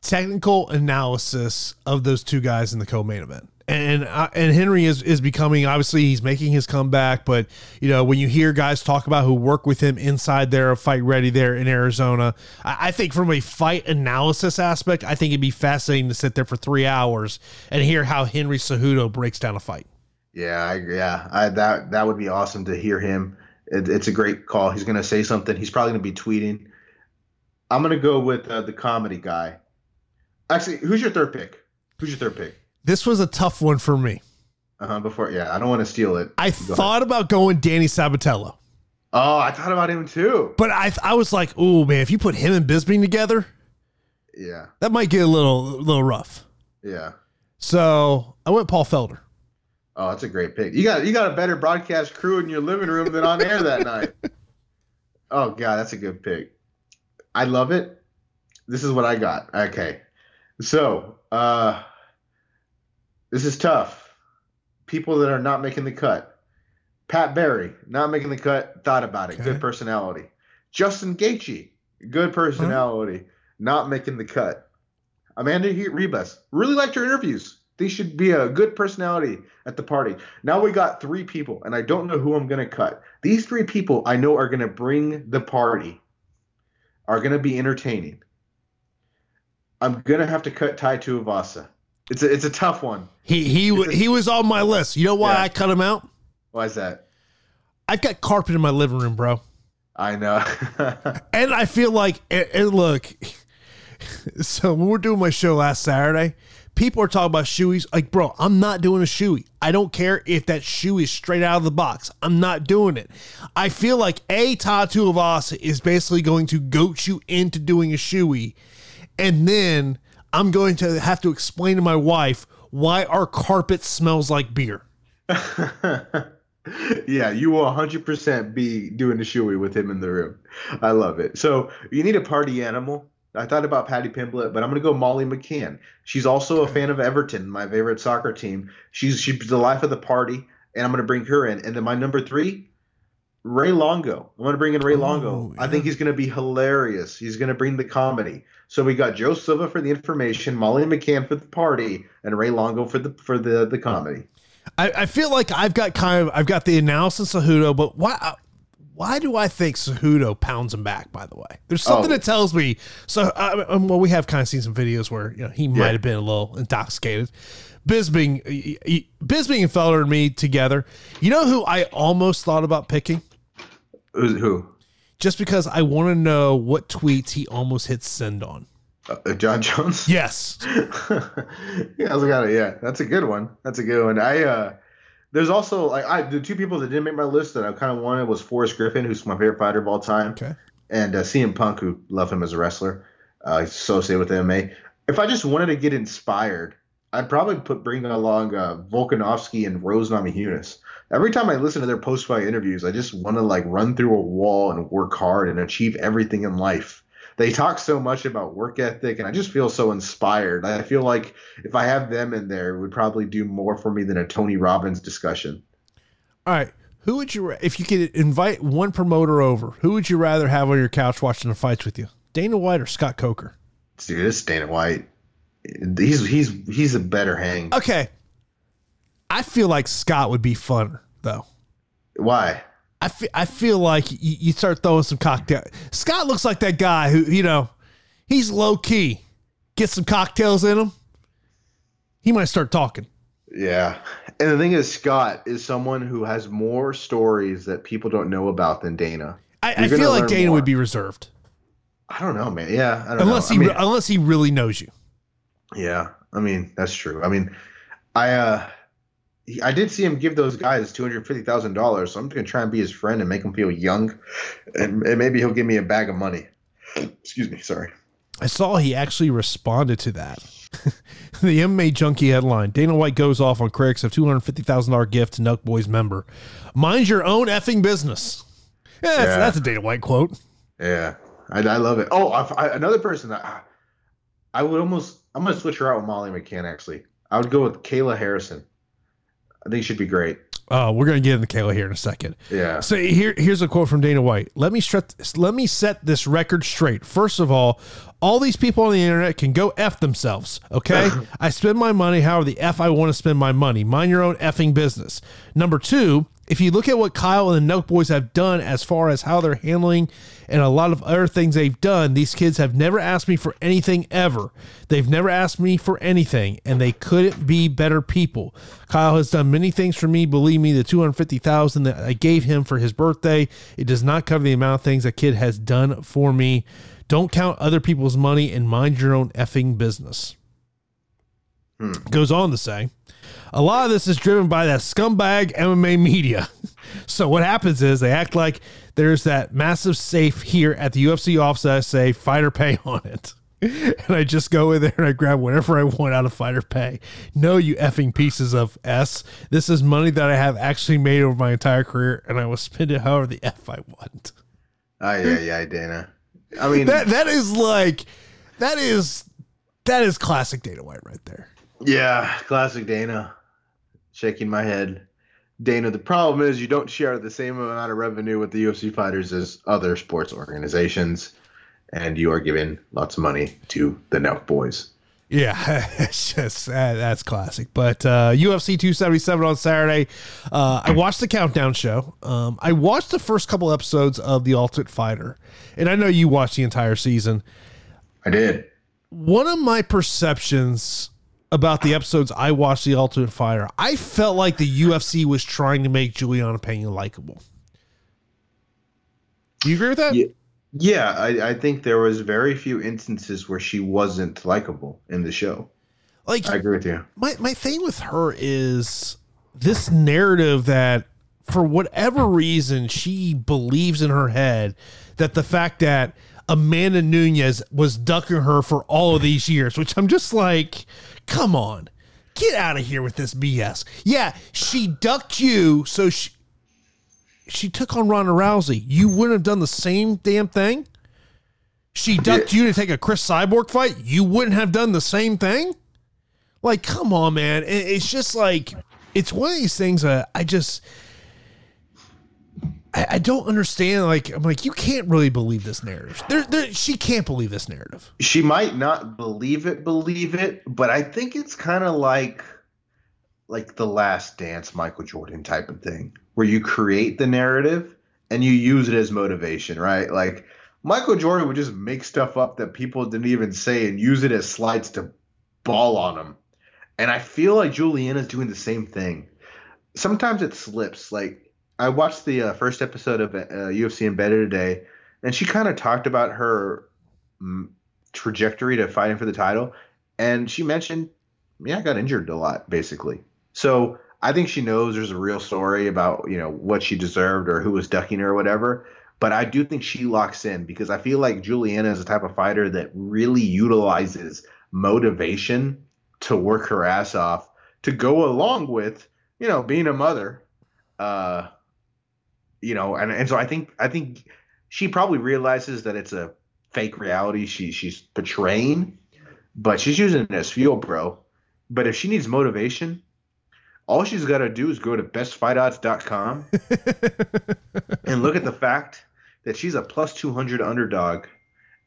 Technical analysis of those two guys in the co main event. And uh, and Henry is is becoming obviously he's making his comeback, but you know when you hear guys talk about who work with him inside there, fight ready there in Arizona, I, I think from a fight analysis aspect, I think it'd be fascinating to sit there for three hours and hear how Henry Cejudo breaks down a fight. Yeah, I, yeah, I, that that would be awesome to hear him. It, it's a great call. He's gonna say something. He's probably gonna be tweeting. I'm gonna go with uh, the comedy guy. Actually, who's your third pick? Who's your third pick? This was a tough one for me. Uh huh. Before, yeah, I don't want to steal it. I Go ahead. thought about going Danny Sabatello, Oh, I thought about him too. but I I was like, oh man, if you put him and Bisping together, Yeah, that might get a little little rough. yeah. So I went Paul Felder. Oh, that's a great pick. You got you got a better broadcast crew in your living room than on air that night. Oh god, that's a good pick. I love it. this is what I got. Okay. So, uh, this is tough. People that are not making the cut. Pat Barry, not making the cut, thought about it. Okay. Good personality. Justin Gaethje, good personality, not making the cut. Amanda Ribas, really liked her interviews. They should be a good personality at the party. Now we got three people, and I don't know who I'm going to cut. These three people I know are going to bring the party, are going to be entertaining. I'm going to have to cut Tai Tuivasa. It's a, it's a tough one. He he wa- he was on my list. You know why Yeah. I cut him out? Why is that? I've got carpet in my living room, bro. I know. And I feel like, and, and look, so when we're doing my show last Saturday, people are talking about shoeies. Like, bro, I'm not doing a shoey. I don't care if that shoe is straight out of the box. I'm not doing it. I feel like a Tai Tuivasa is basically going to goat you into doing a shoey, and then I'm going to have to explain to my wife why our carpet smells like beer. yeah, you will 100% be doing a shoey with him in the room. I love it. So you need a party animal. I thought about Paddy Pimblett, but I'm going to go Molly McCann. She's also a fan of Everton, my favorite soccer team. She's she's the life of the party, and I'm going to bring her in. And then my number three, Ray Longo. I'm going to bring in Ray Longo. I think he's going to be hilarious. He's going to bring the comedy. So we got Joe Silva for the information, Molly McCann for the party, and Ray Longo for the for the the comedy. I, I feel like I've got kind of I've got the analysis of Cejudo, but why why do I think Cejudo pounds him back? By the way, there's something Oh. that tells me. So, uh, um, well, we have kind of seen some videos where you know he might Yeah. have been a little intoxicated. Bisping, Bisping and Felder and me together. You know who I almost thought about picking, Who's- Who? just because I want to know what tweets he almost hit send on. Uh, Jon Jones. Yes, yeah, I was like, yeah, that's a good one. That's a good one. I uh, there's also like I the two people that didn't make my list that I kind of wanted was Forrest Griffin, who's my favorite fighter of all time, okay. and uh, CM Punk, who love him as a wrestler, uh, he's associated with MMA. If I just wanted to get inspired, I'd probably put bring along uh, Volkanovski and Rose Namajunas. Every time I listen to their post-fight interviews, I just want to like run through a wall and work hard and achieve everything in life. They talk so much about work ethic, and I just feel so inspired. I feel like if I have them in there, it would probably do more for me than a Tony Robbins discussion. All right. Who would you, if you could invite one promoter over, who would you rather have on your couch watching the fights with you? Dana White or Scott Coker? Dude, it's Dana White, he's he's he's a better hang. Okay. I feel like Scott would be funner, though. Why? I feel, I feel like you, you start throwing some cocktail. Scott looks like that guy who, you know, he's low key. Get some cocktails in him. He might start talking. Yeah. And the thing is, Scott is someone who has more stories that people don't know about than Dana. I, I feel like Dana more. would be reserved I don't know, man. Yeah, I don't unless know. he I mean, unless he really knows you. yeah, I mean that's true. I mean, I uh, he- I did see him give those guys two hundred fifty thousand dollars, so I'm gonna try and be his friend and make him feel young, and, and maybe he'll give me a bag of money. Excuse me, sorry. I saw he actually responded to that. the MMA Junkie headline: Dana White goes off on critics of two hundred fifty thousand dollar gift to Nelk Boys member. Mind your own effing business. Yeah, that's, Yeah. that's a Dana White quote. Yeah, I, I love it. Oh, I, I, another person that I, I would almost I'm gonna switch her out with Molly McCann. Actually, I would go with Kayla Harrison. I think she'd be great. Uh, we're gonna get into Kayla here in a second. Yeah. So here, here's a quote from Dana White. Let me stret- let me set this record straight. First of all, all these people on the internet can go f themselves. Okay, I spend my money however the f I want to spend my money. Mind your own effing business. Number two, if you look at what Kyle and the Nelk Boys have done as far as how they're handling and a lot of other things they've done, these kids have never asked me for anything ever. They've never asked me for anything, and they couldn't be better people. Kyle has done many things for me. Believe me, the two hundred fifty thousand that I gave him for his birthday, it does not cover the amount of things that kid has done for me. Don't count other people's money and mind your own effing business. Hmm. Goes on to say, a lot of this is driven by that scumbag MMA media. so what happens is they act like there's that massive safe here at the UFC office that I say fighter pay on it. And I just go in there and I grab whatever I want out of fighter pay. No, you effing pieces of S. This is money that I have actually made over my entire career, and I will spend it however the F I want. Oh yeah, yeah, Dana. I mean, That that is like that is that is classic Dana White right there. Yeah, classic Dana. Shaking my head. Dana, the problem is you don't share the same amount of revenue with the UFC fighters as other sports organizations, and you are giving lots of money to the Nelk boys. Yeah, it's just uh, that's classic. But uh, UFC 277 on Saturday. Uh, I watched the countdown show. Um, I watched the first couple episodes of The Ultimate Fighter, and I know you watched the entire season. I did. One of my perceptions about the episodes I watched The Ultimate Fighter, I felt like the UFC was trying to make Juliana Pena likable. Do you agree with that? Yeah. Yeah, I, I think there was very few instances where she wasn't likable in the show. Like I agree with you. my my thing with her is this narrative that for whatever reason she believes in her head that the fact that Amanda Nunes was ducking her for all of these years, which I'm just like, come on, get out of here with this BS. Yeah, she ducked you, so she she took on Ronda Rousey. You wouldn't have done the same damn thing. She ducked you to take a Cris Cyborg fight. You wouldn't have done the same thing. Like, come on, man. It- It's just like it's one of these things that I just I, I don't understand. Like, I'm like, you can't really believe this narrative. There, there, she can't believe this narrative. She might not believe it, believe it, but I think it's kind of like like the last dance Michael Jordan type of thing where you create the narrative and you use it as motivation, right? Like Michael Jordan would just make stuff up that people didn't even say and use it as slides to ball on them. And I feel like Juliana's doing the same thing. Sometimes it slips. Like I watched the uh, first episode of uh, UFC Embedded today, and she kind of talked about her mm, trajectory to fighting for the title, and she mentioned, "Yeah, I got injured a lot, basically." So I think she knows there's a real story about you know what she deserved or who was ducking her or whatever. But I do think she locks in because I feel like Juliana is the type of fighter that really utilizes motivation to work her ass off to go along with you know being a mother. Uh, you know, and, and so I think I think she probably realizes that it's a fake reality she she's portraying, but she's using it as fuel, bro. But if she needs motivation, all she's got to do is go to bestfightodds.com and look at the fact that she's a plus 200 underdog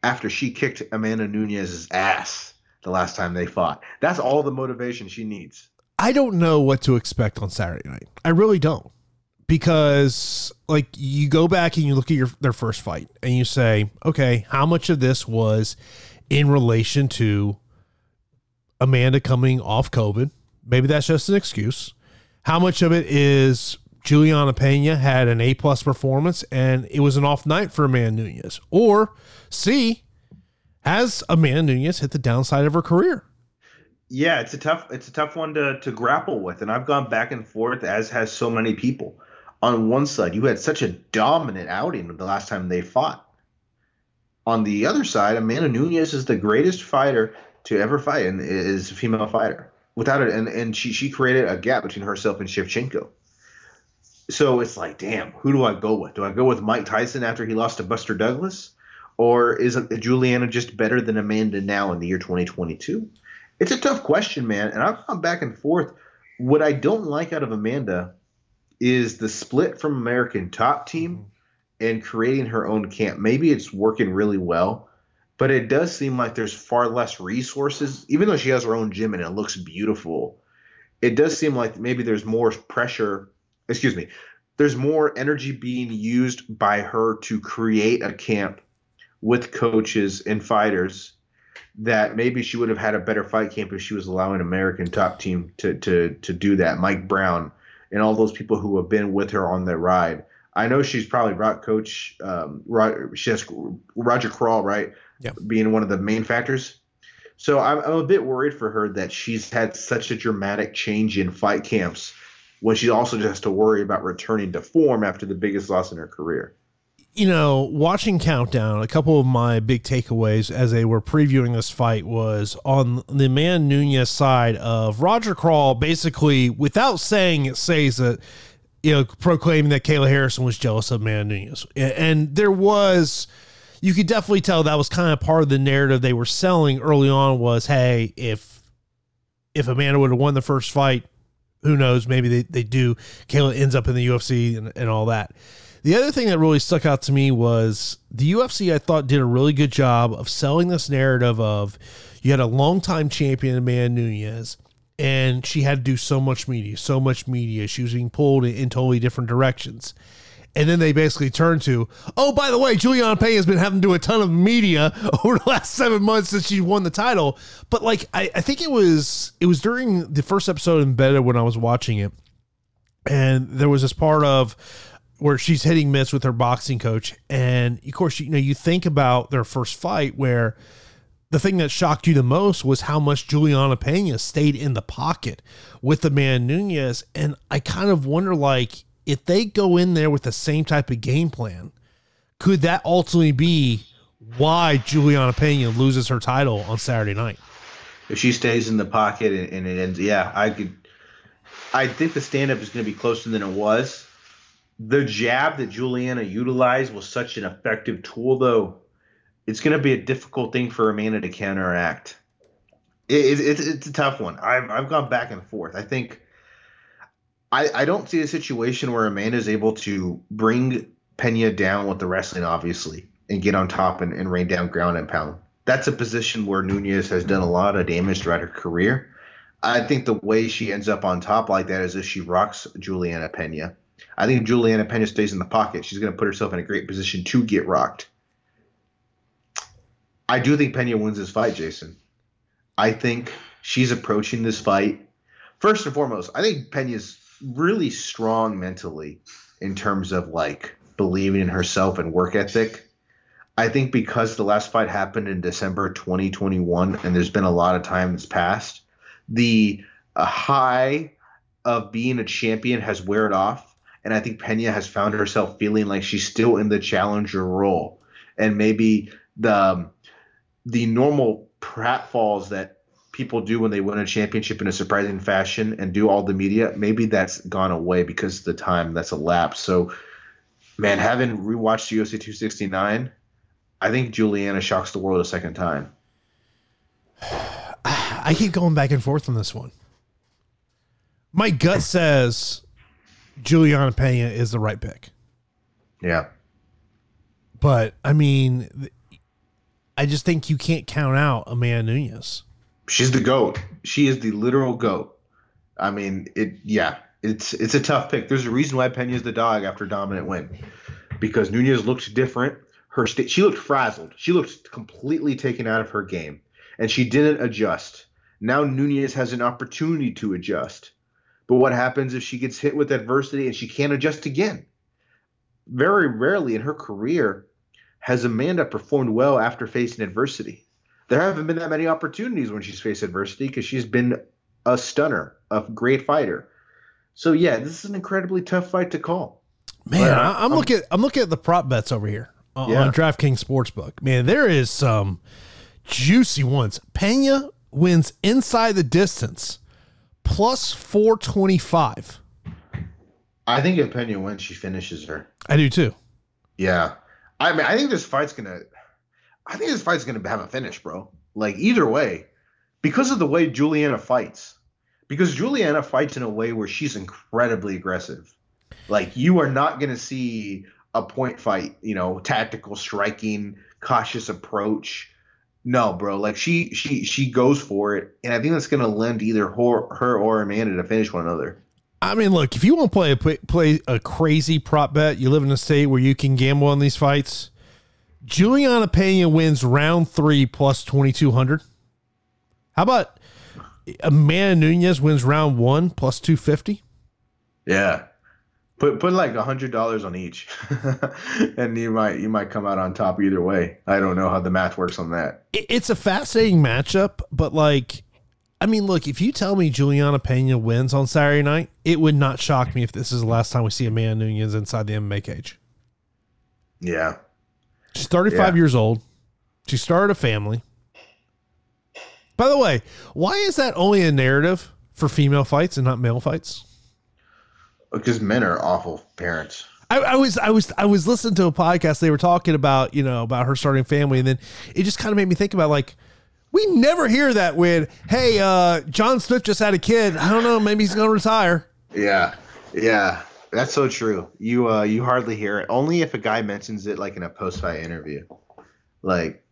after she kicked Amanda Nunes's ass the last time they fought. That's all the motivation she needs. I don't know what to expect on Saturday night. I really don't. Because like you go back and you look at your their first fight and you say, okay, how much of this was in relation to Amanda coming off COVID? Maybe that's just an excuse. How much of it is Juliana Pena had an A plus performance and it was an off night for Amanda Nunes? Or C, has Amanda Nunes hit the downside of her career? Yeah, it's a tough it's a tough one to to grapple with, and I've gone back and forth as has so many people. On one side, you had such a dominant outing the last time they fought. On the other side, Amanda Nunes is the greatest fighter to ever fight, and is a female fighter without it, and and she she created a gap between herself and Shevchenko. So it's like, damn, who do I go with? Do I go with Mike Tyson after he lost to Buster Douglas, or is Juliana just better than Amanda now in the year 2022? It's a tough question, man, and I've gone back and forth. What I don't like out of Amanda is the split from American Top Team mm-hmm. and creating her own camp. Maybe it's working really well, but it does seem like there's far less resources, even though she has her own gym and it looks beautiful. It does seem like maybe there's more pressure, excuse me, there's more energy being used by her to create a camp with coaches and fighters that maybe she would have had a better fight camp if she was allowing American top team to to to do that. Mike Brown and all those people who have been with her on that ride. I know she's probably brought coach um, she has Roger Crawl right, Yeah. being one of the main factors. So I'm, I'm a bit worried for her that she's had such a dramatic change in fight camps when she also just has to worry about returning to form after the biggest loss in her career. You know, watching Countdown, a couple of my big takeaways as they were previewing this fight was on the man Nunes side of Roger Crawl, basically, without saying it, says that, you know, proclaiming that Kayla Harrison was jealous of Man Nunes. And there was, you could definitely tell that was kind of part of the narrative they were selling early on was, hey, if if Amanda would have won the first fight, who knows? Maybe they, they do. Kayla ends up in the UFC and, and all that. The other thing that really stuck out to me was the UFC, I thought, did a really good job of selling this narrative of you had a longtime champion, Amanda Nunes, and she had to do so much media, so much media. She was being pulled in, in totally different directions. And then they basically turned to, oh, by the way, Juliana Pena has been having to do a ton of media over the last seven months since she won the title. But like, I, I think it was it was during the first episode Embedded when I was watching it, and there was this part of where she's hitting mitts with her boxing coach, and of course, you know, you think about their first fight where the thing that shocked you the most was how much Juliana Pena stayed in the pocket with the man Nunes. and I kind of wonder like if they go in there with the same type of game plan, could that ultimately be why Juliana Pena loses her title on Saturday night? If she stays in the pocket and, and it ends, yeah, I could. I think the stand up is going to be closer than it was. The jab that Juliana utilized was such an effective tool, though. It's going to be a difficult thing for Amanda to counteract. It, it, it's a tough one. I've, I've gone back and forth. I think I, I don't see a situation where Amanda is able to bring Pena down with the wrestling, obviously, and get on top and, and rain down ground and pound. That's a position where Nunes has done a lot of damage throughout her career. I think the way she ends up on top like that is if she rocks Juliana Pena. I think Juliana Pena stays in the pocket. She's going to put herself in a great position to get rocked. I do think Pena wins this fight, Jason. I think she's approaching this fight. First and foremost, I think Pena's really strong mentally in terms of like believing in herself and work ethic. I think because the last fight happened in December 2021 and there's been a lot of time that's passed, the uh, high of being a champion has weared off. And I think Pena has found herself feeling like she's still in the challenger role. And maybe the um, the normal pratfalls that people do when they win a championship in a surprising fashion and do all the media, maybe that's gone away because of the time that's elapsed. So, man, having rewatched UFC 269, I think Juliana shocks the world a second time. I keep going back and forth on this one. My gut says Juliana Pena is the right pick. Yeah. But I mean, I just think you can't count out Amanda Nunes. she's the goat. She is the literal goat. I mean, it. Yeah, it's it's a tough pick. There's a reason why Pena's the dog after dominant win, because Nunes looked different. Her state, she looked frazzled. She looked completely taken out of her game, and she didn't adjust. Now Nunes has an opportunity to adjust. But what happens if she gets hit with adversity and she can't adjust again? Very rarely in her career has Amanda performed well after facing adversity there haven't been that many opportunities when she's faced adversity because she's been a stunner, a great fighter. So yeah, this is an incredibly tough fight to call. Man, but, uh, I'm, I'm looking. I'm looking at the prop bets over here on, yeah. on DraftKings Sportsbook. Man, there is some juicy ones. Pena wins inside the distance, plus four twenty five. I think if Pena wins, she finishes her. I do too. Yeah, I mean, I think this fight's gonna I think this fight's going to have a finish, bro. Like either way, because of the way Juliana fights. Because Juliana fights in a way where she's incredibly aggressive. Like you are not going to see a point fight, you know, tactical striking, cautious approach. No, bro. Like she she she goes for it, and I think that's going to lend either her, her or Amanda to finish one another. I mean, look, if you want to play a play a crazy prop bet, you live in a state where you can gamble on these fights Juliana Pena wins round three plus 2,200. How about Amanda Nunes wins round one plus 250? Yeah. Put put like a hundred dollars on each, and you might you might come out on top either way. I don't know how the math works on that. It's a fascinating matchup, but like, I mean, look, if you tell me Juliana Pena wins on Saturday night, it would not shock me if this is the last time we see Amanda Nunes inside the MMA cage. Yeah, She's 35 yeah. years old. She started a family. By the way, why is that only a narrative for female fights and not male fights? Because men are awful parents. I, I, was I was I was listening to a podcast. They were talking about you know about her starting family, and then it just kind of made me think about like we never hear that when hey uh, John Smith just had a kid. I don't know, maybe he's gonna retire. Yeah, yeah, that's so true. You uh you hardly hear it. Only if a guy mentions it like in a post fight interview. Like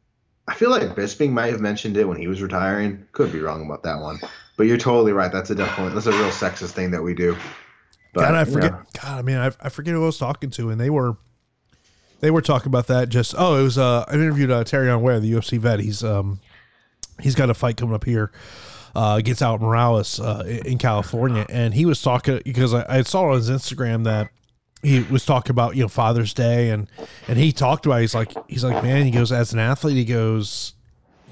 I feel like Bisping might have mentioned it when he was retiring. Could be wrong about that one. But you're totally right. That's a definitely that's a real sexist thing that we do. But, God, I forget. God, I mean, I, I forget who I was talking to, and they were they were talking about that. Just oh, it was uh, I interviewed uh, Terrion Ware, the UFC vet. He's um he's got a fight coming up here uh, against out Morales uh, in California, and he was talking because I, I, saw on his Instagram that he was talking about you know Father's Day, and and he talked about it. he's like he's like man, he goes as an athlete, he goes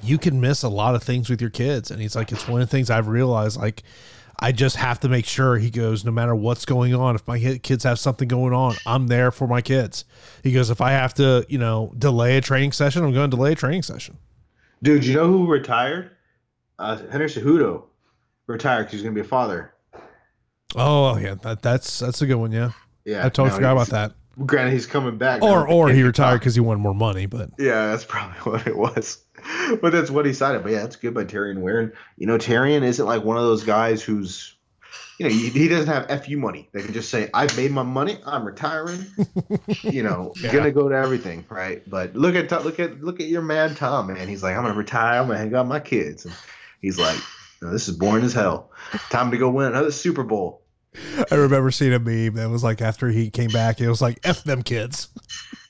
you can miss a lot of things with your kids, and he's like it's one of the things I've realized like. I just have to make sure he goes, no matter what's going on, if my kids have something going on, I'm there for my kids. He goes, if I have to, you know, delay a training session, I'm going to delay a training session. Dude, you know who retired? uh, Henry Cejudo retired because he's going to be a father. Oh yeah, that, that's that's a good one. Yeah, yeah. I totally forgot about that. Granted, he's coming back. Or or he retired because he wanted more money. But yeah, that's probably what it was. but that's what he cited. But yeah, that's good by Terrion Ware. You know, Terrion isn't like one of those guys who's you know, he, he, doesn't have fu money. They can just say, "I've made my money. I'm retiring." you know, yeah. gonna go to everything, right? But look at look at look at your man Tom, man. He's like, "I'm gonna retire. I'm gonna hang out with my kids." And He's like, no, this is boring as hell. Time to go win another Super Bowl. I remember seeing a meme that was like after he came back, it was like "f them kids."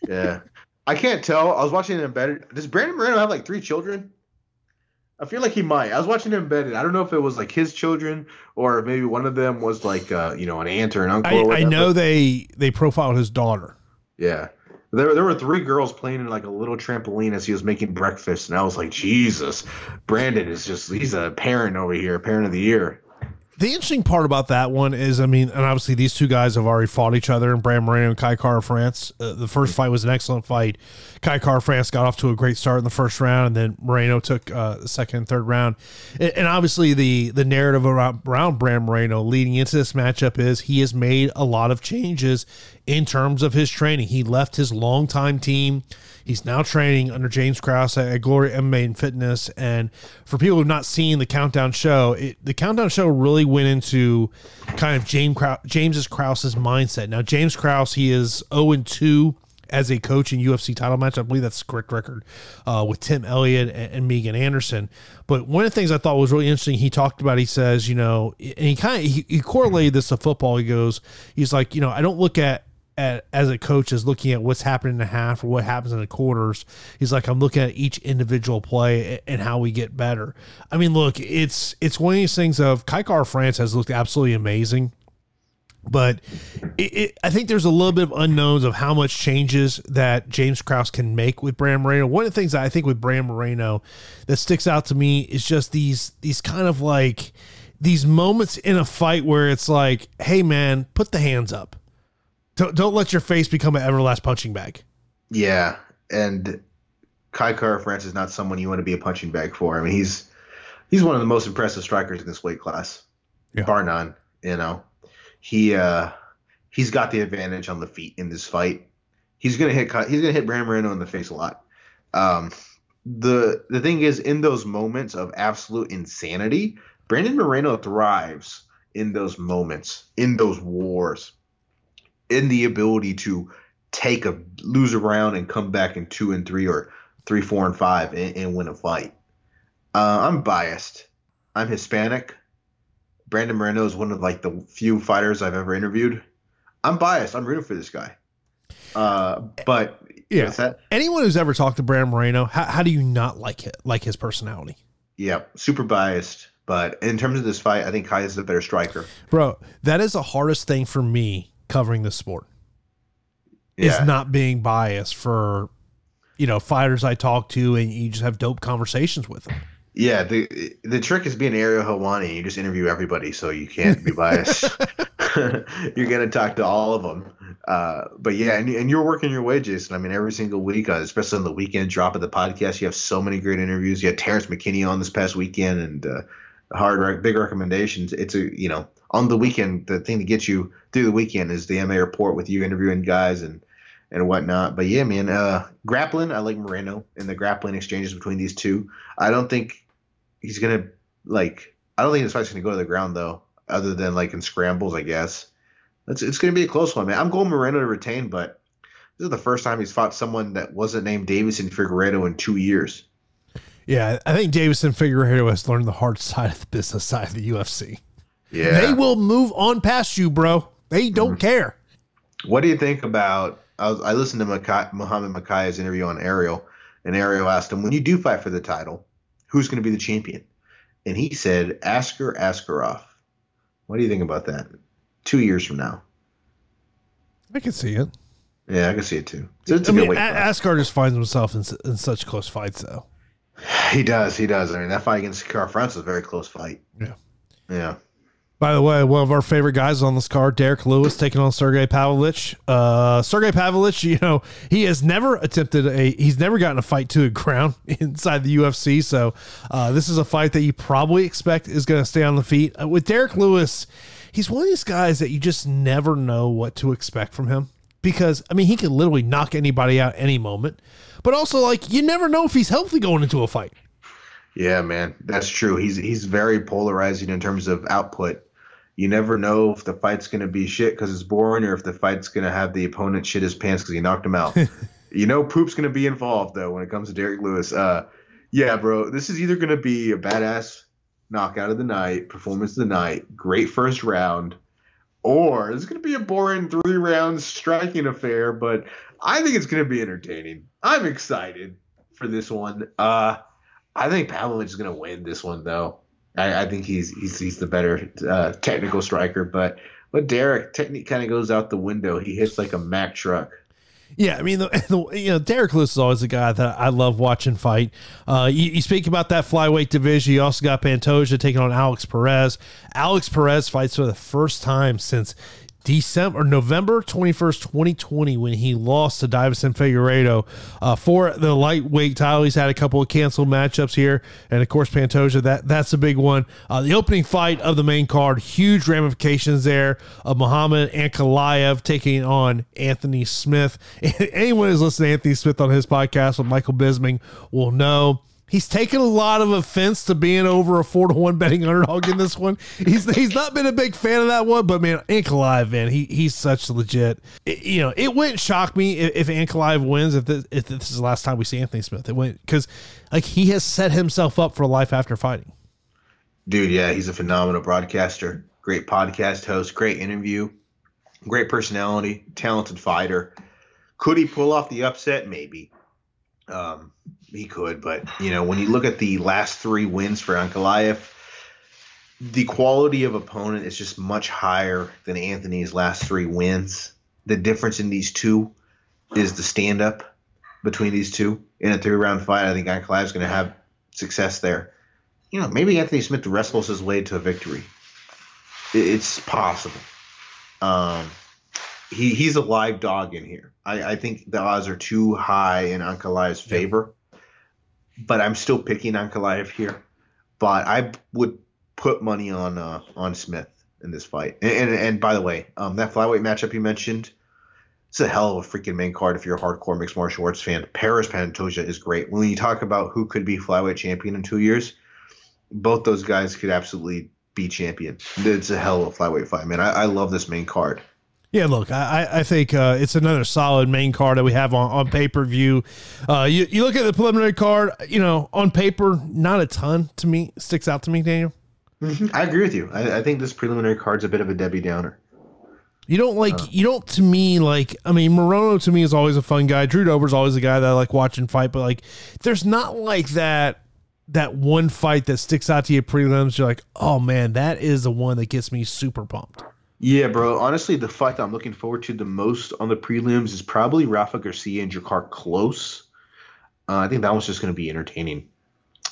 yeah, I can't tell. I was watching it Embedded. Does Brandon Moreno have like three children? I feel like he might. I was watching Embedded. I don't know if it was like his children or maybe one of them was like uh, you know an aunt or an uncle. I, I know they they profiled his daughter. Yeah, there, there were three girls playing in like a little trampoline as he was making breakfast, and I was like, Jesus, Brandon is just—he's a parent over here, parent of the year the interesting part about that one is, I mean, and obviously these two guys have already fought each other, and Brand Moreno and Kai Kara-France. Uh, the first fight was an excellent fight. Kai Kara-France got off to a great start in the first round, and then Moreno took uh, the second and third round. And, and obviously, the the narrative around, around Brand Moreno leading into this matchup is he has made a lot of changes in terms of his training. He left his longtime team He's now training under James Krause at Glory MMA and Fitness. And for people who've not seen the Countdown Show, it, the Countdown Show really went into kind of James Krause, James's Krause's mindset. Now, James Krause, he is 0 2 as a coach in UFC title match. I believe that's the correct record uh, with Tim Elliott and, and, Megan Anderson. But one of the things I thought was really interesting, he talked about, he says, you know, and he kind of he, he correlated this to football. He goes, he's like, you know, I don't look at at, as a coach is looking at what's happening in the half or what happens in the quarters. He's like, I'm looking at each individual play and how we get better. I mean, look, it's it's one of these things of Kai Kara-France has looked absolutely amazing. But it, it, I think there's a little bit of unknowns of how much changes that James Krause can make with Brand Moreno. One of the things I think with Brand Moreno that sticks out to me is just these these kind of like these moments in a fight where it's like, hey man, put the hands up don't, don't let your face become an everlast punching bag. Yeah, and Kai Kara-France is not someone you want to be a punching bag for. I mean, he's he's one of the most impressive strikers in this weight class, yeah. bar none. You know, he uh, he's got the advantage on the feet in this fight. He's gonna hit he's gonna hit Brandon Moreno in the face a lot. Um, the the thing is, in those moments of absolute insanity, Brandon Moreno thrives in those moments, in those wars in the ability to take a lose a round and come back in two and three or three, four, and five and, and win a fight. Uh, I'm biased. I'm Hispanic. Brandon Moreno is one of like the few fighters I've ever interviewed. I'm biased. I'm rooting for this guy. Uh, but yeah, anyone who's ever talked to Brandon Moreno, how, how do you not like it? Like his personality? Yeah, super biased. But in terms of this fight, I think Kai is the better striker. Bro, that is the hardest thing for me covering the sport yeah. is not being biased for you know fighters I talk to, and you just have dope conversations with them. Yeah, the the trick is being Ariel Helwani. You just interview everybody, so you can't be biased. you're gonna talk to all of them. Uh, but yeah, and, and you're working your way, Jason. I mean, every single week, uh, especially on the weekend drop of the podcast, you have so many great interviews. You had Terrence McKinney on this past weekend, and uh, hard, big recommendations. It's a you know on the weekend, the thing to get you through the weekend is the MMA report with you interviewing guys and and whatnot. But yeah, man, uh, grappling, I like Moreno and the grappling exchanges between these two. I don't think he's gonna like. I don't think this fight's gonna go to the ground though, other than like in scrambles, I guess. It's it's gonna be a close one, man. I'm going Moreno to retain, but this is the first time he's fought someone that wasn't named Davison Figueiredo in two years. Yeah, I think Davison Figueiredo has learned the hard side of the business side of the UFC. Yeah, They will move on past you, bro. They don't mm-hmm. care. What do you think about? I, was, I listened to Makai, Muhammad Mokaev's interview on Ariel, and Ariel asked him, "When you do fight for the title, who's going to be the champion?" And he said, "Askar Askarov." What do you think about that? Two years from now. I can see it. Yeah, I can see it too. So it's a I good mean, weight A- Asgard just finds himself in, in such close fights, though. He does. He does. I mean, that fight against Kara-France was a very close fight. Yeah. Yeah. By the way, one of our favorite guys on this card, Derrick Lewis, taking on Sergey Pavlovich. Uh, Sergey Pavlovich, you know, he has never attempted a, he's never gotten a fight to the ground inside the UFC. So uh, this is a fight that you probably expect is going to stay on the feet. Uh, with Derrick Lewis, he's one of these guys that you just never know what to expect from him because, I mean, he can literally knock anybody out any moment. But also, like, you never know if he's healthy going into a fight. Yeah, man, that's true. He's he's very polarizing in terms of output. You never know if the fight's going to be shit because it's boring, or if the fight's going to have the opponent shit his pants because he knocked him out. you know, poop's going to be involved though when it comes to Derrick Lewis. Uh, yeah, bro, this is either going to be a badass knockout of the night, performance of the night, great first round, or it's going to be a boring three round striking affair. But I think it's going to be entertaining. I'm excited for this one. Uh, I think Pavlovich is going to win this one, though. I, I think he's he's he's the better uh, technical striker, but but Derrick technique kind of goes out the window. He hits like a Mack truck. Yeah, I mean, the, the, you know, Derrick Lewis is always a guy that I love watching fight. Uh, you, you speak about that flyweight division. You also got Pantoja taking on Alex Perez. Alex Perez fights for the first time since December November 21st, 2020, when he lost to Davison Figueiredo uh, for the lightweight title. He's had a couple of canceled matchups here. And of course, Pantoja, that, that's a big one. Uh, the opening fight of the main card, huge ramifications there of Muhammad Ankalaev taking on Anthony Smith. Anyone who's listened to Anthony Smith on his podcast with Michael Bisping will know He's taken a lot of offense to being over a four to one betting underdog in this one. He's he's not been a big fan of that one, but man, Ankalaev, man, he he's such legit. It- you know, it wouldn't shock me if, if wins if this, if this is the last time we see Anthony Smith. It went because like he has set himself up for life after fighting. Dude, yeah, he's a phenomenal broadcaster, great podcast host, great interview, great personality, talented fighter. Could he pull off the upset? Maybe. Um, he could, but you know, when you look at the last three wins for Ankalaev, the quality of opponent is just much higher than Anthony's last three wins. The difference in these two is the stand up between these two in a three round fight. I think Ankalaev's going to have success there you know, maybe Anthony Smith wrestles his way to a victory. It's possible. Um, he he's a live dog in here. I, I think the odds are too high in Ankalaev's favor, but I'm still picking Ankalaev here. But I would put money on uh, on Smith in this fight. And, and and by the way, um, that flyweight matchup you mentioned, it's a hell of a freaking main card if you're a hardcore mixed martial arts fan. Perez Pantoja is great. When you talk about who could be flyweight champion in two years, both those guys could absolutely be champion. It's a hell of a flyweight fight, man. I, I love this main card. Yeah, look, I, I- think uh, it's another solid main card that we have on, on pay per view. Uh, you, you look at the preliminary card, you know, on paper, not a ton to me sticks out to me, Daniel. I agree with you. I, I think this preliminary card's a bit of a Debbie Downer. You don't like you don't to me like I mean Morono to me is always a fun guy. Drew Dober's always a guy that I like watching fight, but like there's not like that that one fight that sticks out to you prelims. You're like, oh man, that is the one that gets me super pumped. Yeah, bro. Honestly, the fight that I'm looking forward to the most on the prelims is probably Rafa Garcia and Drakkar Klose. Uh, I think that one's just going to be entertaining.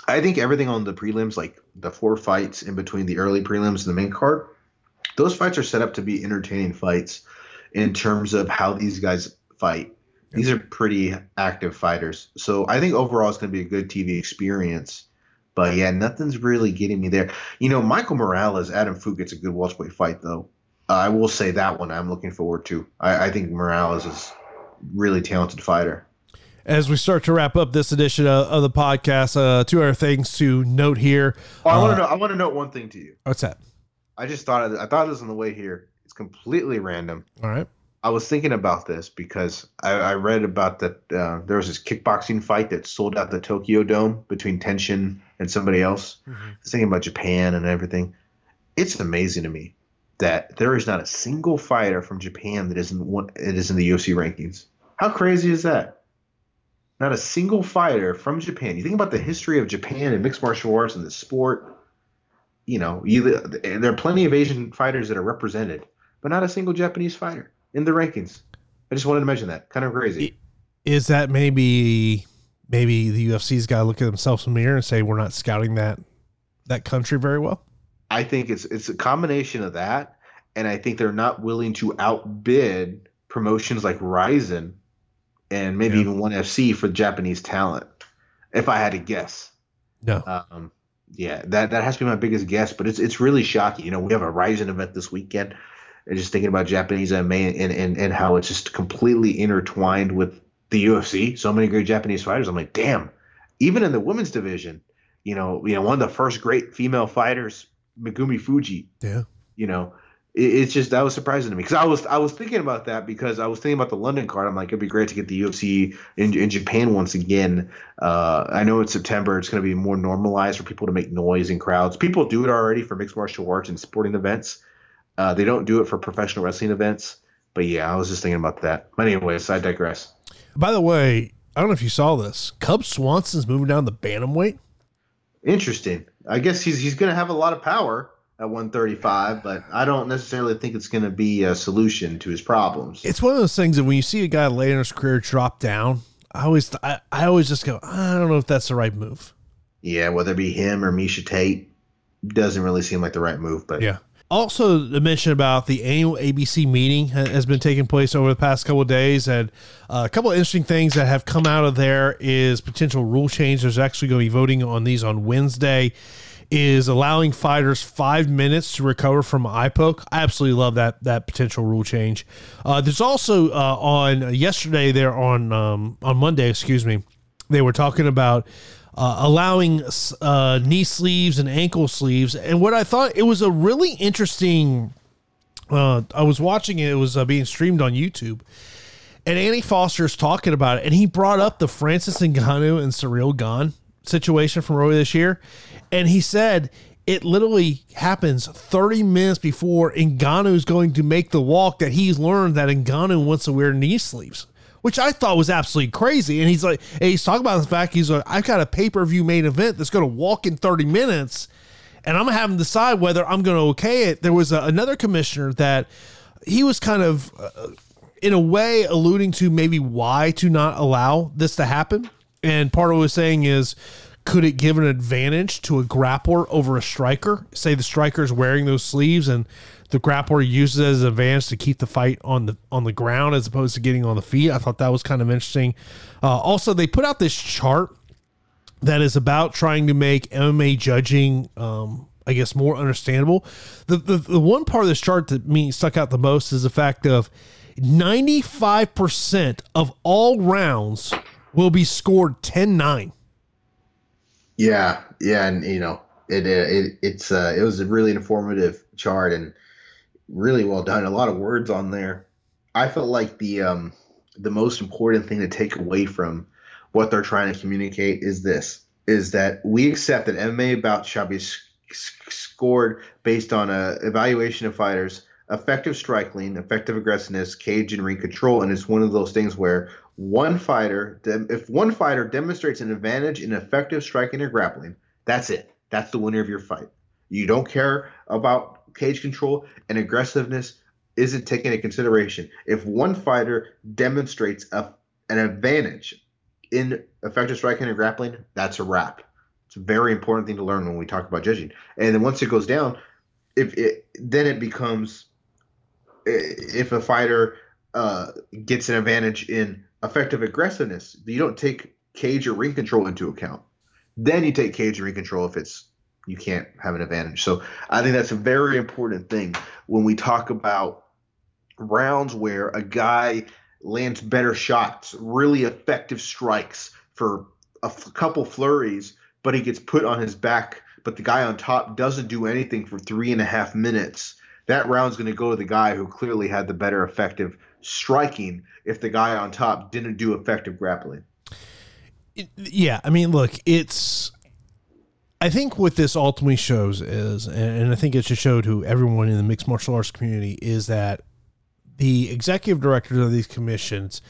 I think everything on the prelims, like the four fights in between the early prelims and the main card, those fights are set up to be entertaining fights in terms of how these guys fight. These are pretty active fighters. So I think overall it's going to be a good TV experience. But yeah, nothing's really getting me there. You know, Michael Morales, Adam Foote gets a good welterweight fight though. Uh, I will say that one I'm looking forward to. I, I think Morales is really talented fighter. As we start to wrap up this edition of, of the podcast, uh, two other things to note here. Oh, I want Uh, to know. I want to note one thing to you. What's that? I just thought I thought this on the way here. It's completely random. All right. I was thinking about this because I, I read about that uh, there was this kickboxing fight that sold out the Tokyo Dome between Tenshin and somebody else. I was thinking about Japan and everything. It's amazing to me that there is not a single fighter from Japan that isn't one. It is in the UFC rankings. How crazy is that? Not a single fighter from Japan. You think about the history of Japan and mixed martial arts and the sport. You know, you, there are plenty of Asian fighters that are represented, but not a single Japanese fighter in the rankings. I just wanted to mention that. Kind of crazy. Is that maybe maybe the UFC's got to look at themselves in the mirror and say we're not scouting that that country very well? I think it's it's a combination of that, and I think they're not willing to outbid promotions like Rizin and maybe Yeah. even One FC for Japanese talent. If I had to guess, No. um, yeah, that that has to be my biggest guess. But it's it's really shocking. You know, we have a Rizin event this weekend. And just thinking about Japanese MMA and, and and how it's just completely intertwined with the UFC. So many great Japanese fighters. I'm like, damn. Even in the women's division, you know, you know, one of the first great female fighters, Megumi Fujii. Yeah. You know, it, it's just that was surprising to me because I was I was thinking about that because I was thinking about the London card. I'm like, it'd be great to get the UFC in, in Japan once again. Uh, I know it's September. It's going to be more normalized for people to make noise in crowds. People do it already for mixed martial arts and sporting events. Uh, they don't do it for professional wrestling events. But yeah, I was just thinking about that. But anyways, I digress. By the way, I don't know if you saw this. Cub Swanson's moving down the bantamweight. Interesting. I guess he's he's going to have a lot of power at 135, but I don't necessarily think it's going to be a solution to his problems. It's one of those things that when you see a guy later in his career drop down, I always I, I always just go, I don't know if that's the right move. Yeah, whether it be him or Miesha Tate, doesn't really seem like the right move. But Yeah. Also, to mention about the annual ABC meeting has been taking place over the past couple of days, and uh, a couple of interesting things that have come out of there is potential rule change. There's actually going to be voting on these on Wednesday. Is allowing fighters five minutes to recover from eye poke. I absolutely love that that potential rule change. Uh, there's also uh, on yesterday there on um, on Monday, excuse me, they were talking about uh, allowing uh, knee sleeves and ankle sleeves. And what I thought it was a really interesting. Uh, I was watching it; it was uh, being streamed on YouTube, and Andy Foster is talking about it, and he brought up the Francis Ngannou and Ciryl Gane situation from earlier this year, and he said it literally happens 30 minutes before Ngannou is going to make the walk that he's learned that Ngannou wants to wear knee sleeves which I thought was absolutely crazy. And he's like, and he's talking about the fact he's like, I've got a pay per view main event that's going to walk in 30 minutes, and I'm having to decide whether I'm going to okay it. There was a, another commissioner that he was kind of, uh, in a way, alluding to maybe why to not allow this to happen. And part of what he was saying is, could it give an advantage to a grappler over a striker? Say the striker is wearing those sleeves and the grappler uses as an advantage to keep the fight on the on the ground as opposed to getting on the feet. I thought that was kind of interesting. Uh, also, they put out this chart that is about trying to make MMA judging, um, I guess, more understandable. The, the the one part of this chart that me stuck out the most is the fact of ninety five percent of all rounds will be scored 10-9. yeah, yeah, and you know, it it it's uh, it was a really informative chart and really well done. A lot of words on there. I felt like the um the most important thing to take away from what they're trying to communicate is this: is that we accept that MMA bouts shall be s- s- scored based on a evaluation of fighters' effective striking, effective aggressiveness, cage and ring control, and it's one of those things where one fighter, if one fighter demonstrates an advantage in effective striking or grappling, that's it. That's the winner of your fight. You don't care about cage control and aggressiveness isn't taken into consideration. If one fighter demonstrates a, an advantage in effective striking and grappling, that's a wrap. It's a very important thing to learn when we talk about judging. And then once it goes down, if it then it becomes if a fighter uh, gets an advantage in effective aggressiveness, you don't take cage or ring control into account. Then you take cage and ring control if it's you can't have an advantage. So I think that's a very important thing when we talk about rounds where a guy lands better shots, really effective strikes for a f- couple flurries, but he gets put on his back. But the guy on top doesn't do anything for three and a half minutes. That round's going to go to the guy who clearly had the better effective striking if the guy on top didn't do effective grappling. Yeah, I mean, look, it's. I think what this ultimately shows is, and I think it just showed who everyone in the mixed martial arts community is that the executive directors of these commissions,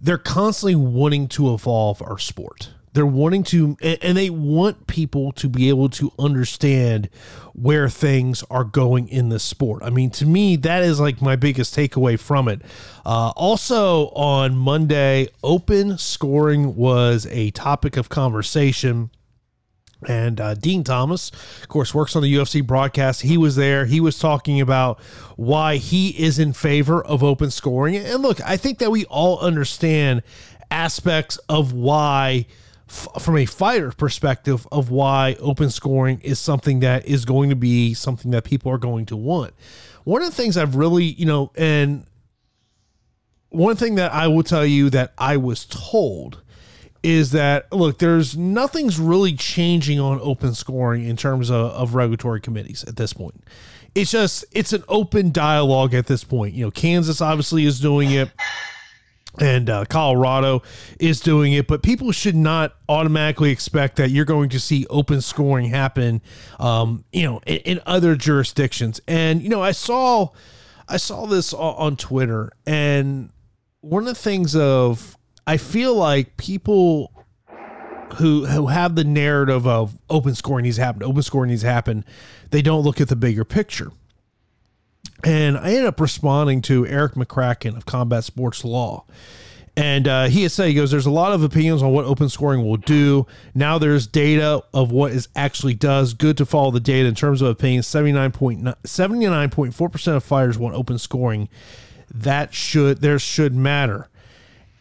they're constantly wanting to evolve our sport. They're wanting to, and they want people to be able to understand where things are going in this sport. I mean, to me, that is like my biggest takeaway from it. Uh, also, on Monday, open scoring was a topic of conversation. And uh, Din Thomas, of course, works on the UFC broadcast. He was there. He was talking about why he is in favor of open scoring. And look, I think that we all understand aspects of why from a fighter perspective of why open scoring is something that is going to be something that people are going to want. One of the things I've really, you know, and one thing that I will tell you that I was told is that look, there's nothing's really changing on open scoring in terms of, of regulatory committees at this point. It's just it's an open dialogue at this point. You know, Kansas obviously is doing it and uh, Colorado is doing it, but people should not automatically expect that you're going to see open scoring happen, um, you know, in, in, other jurisdictions. And you know, I saw, I saw this on Twitter, and one of the things of I feel like people who who have the narrative of open scoring needs to happen, open scoring needs to happen, they don't look at the bigger picture. And I ended up responding to Erik Magraken of Combat Sports Law. And uh, he had said, he goes, there's a lot of opinions on what open scoring will do. Now there's data of what it actually does. Good to follow the data in terms of opinions. 79.4% of fighters want open scoring. That should, there should matter.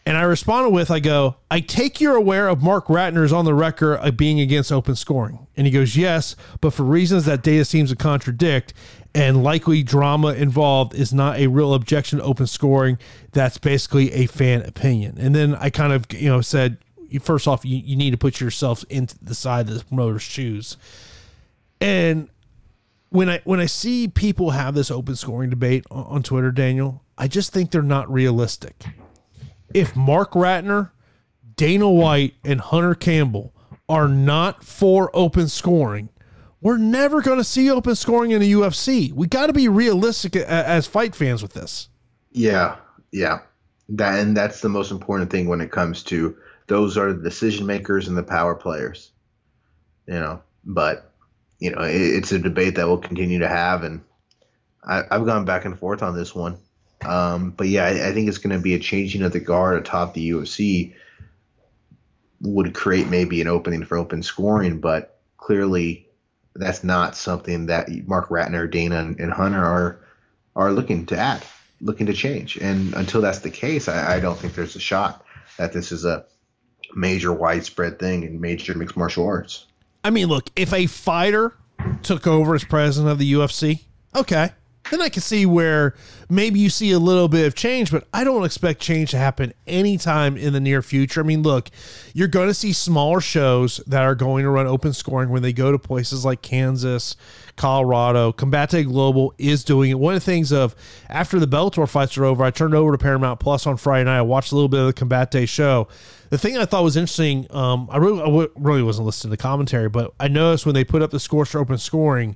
And I responded with, I go, I take you're aware of Marc Ratner's on the record of being against open scoring. And he goes, yes, but for reasons that data seems to contradict and likely drama involved is not a real objection to open scoring. That's basically a fan opinion. And then I kind of, you know, said, first off, you, you need to put yourself into the side of the promoter's shoes. And when I when I see people have this open scoring debate on, on Twitter, Daniel, I just think they're not realistic if Marc Ratner, Dana White, and Hunter Campbell are not for open scoring, we're never going to see open scoring in the UFC. We got to be realistic as fight fans with this. Yeah, yeah. That and that's the most important thing when it comes to those are the decision makers and the power players. You know, but you know, it, it's a debate that we'll continue to have, and I, I've gone back and forth on this one. Um, but yeah, I, I think it's going to be a changing of the guard atop the UFC would create maybe an opening for open scoring, but clearly that's not something that Marc Ratner, Dana, and, Hunter are are looking to add, looking to change. And until that's the case, I, I don't think there's a shot that this is a major widespread thing in major mixed martial arts. I mean, look, if a fighter took over as president of the UFC, okay, then I can see where maybe you see a little bit of change, but I don't expect change to happen anytime in the near future. I mean, look, you're going to see smaller shows that are going to run open scoring when they go to places like Kansas, Colorado. Combate Global is doing it. One of the things of after the Bellator fights are over, I turned over to Paramount Plus on Friday night. I watched a little bit of the Combate show. The thing I thought was interesting, um, I really, I really wasn't listening to commentary, but I noticed when they put up the scores for open scoring,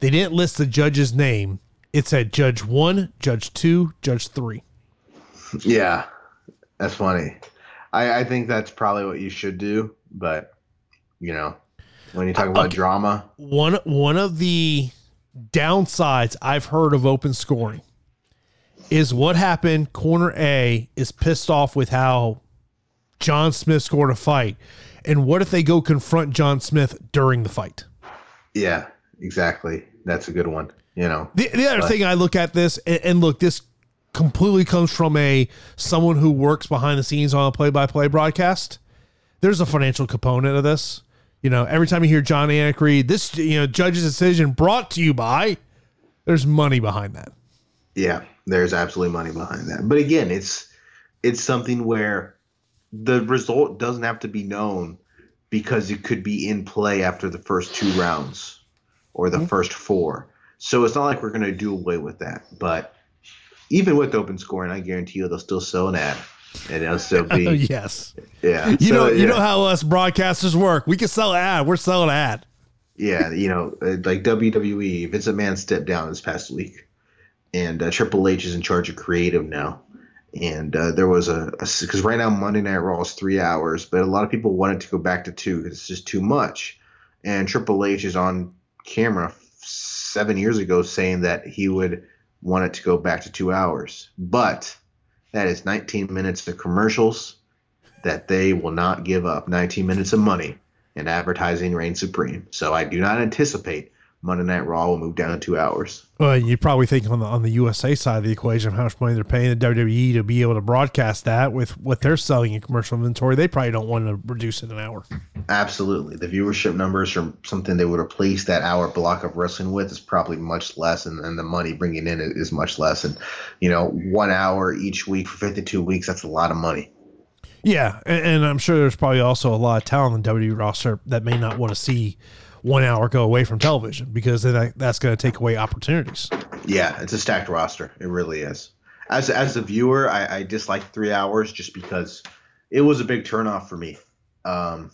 they didn't list the judge's name it said Judge One, Judge Two, Judge Three. Yeah, that's funny. I, I think that's probably what you should do, but you know, when you talk about okay. drama, one one of the downsides I've heard of open scoring is what happened. Corner A is pissed off with how John Smith scored a fight, and what if they go confront John Smith during the fight? Yeah, exactly. That's a good one you know. The, the other but, thing I look at this and, and, look, this completely comes from a someone who works behind the scenes on a play-by-play broadcast. There's a financial component of this. You know, every time you hear Jon Anik read this, you know, judge's decision brought to you by, there's money behind that. Yeah, there's absolutely money behind that. But again, it's it's something where the result doesn't have to be known because it could be in play after the first two rounds or the mm-hmm. first four. So it's not like we're going to do away with that. But even with open scoring, I guarantee you they'll still sell an ad. And it'll still be yes, yeah. You so, know, you yeah. know how us broadcasters work. We can sell an ad. We're selling an ad. Yeah, you know, uh, like WWE. Vince McMahon stepped down this past week, and uh, Triple H is in charge of creative now. And uh, there was a because right now Monday Night Raw is three hours, but a lot of people wanted to go back to two because it's just too much. And Triple H is on camera seven years ago saying that he would want it to go back to two hours. But that is 19 minutes of commercials that they will not give up. 19 minutes of money, and advertising reigns supreme. So I do not anticipate Monday Night Raw will move down to two hours. Well, you probably think on the on the USA side of the equation, how much money they're paying the WWE to be able to broadcast that with what they're selling in commercial inventory. They probably don't want to reduce it an hour. Absolutely, the viewership numbers from something they would replace that hour block of wrestling with is probably much less, and, and the money bringing in is much less. And you know, one hour each week for fifty two weeks, that's a lot of money. Yeah, and, and I'm sure there's probably also a lot of talent in the WWE roster that may not want to see one hour go away from television because then that's going to take away opportunities. Yeah, it's a stacked roster. It really is. As as a viewer, I, I dislike three hours just because it was a big turnoff for me. Um,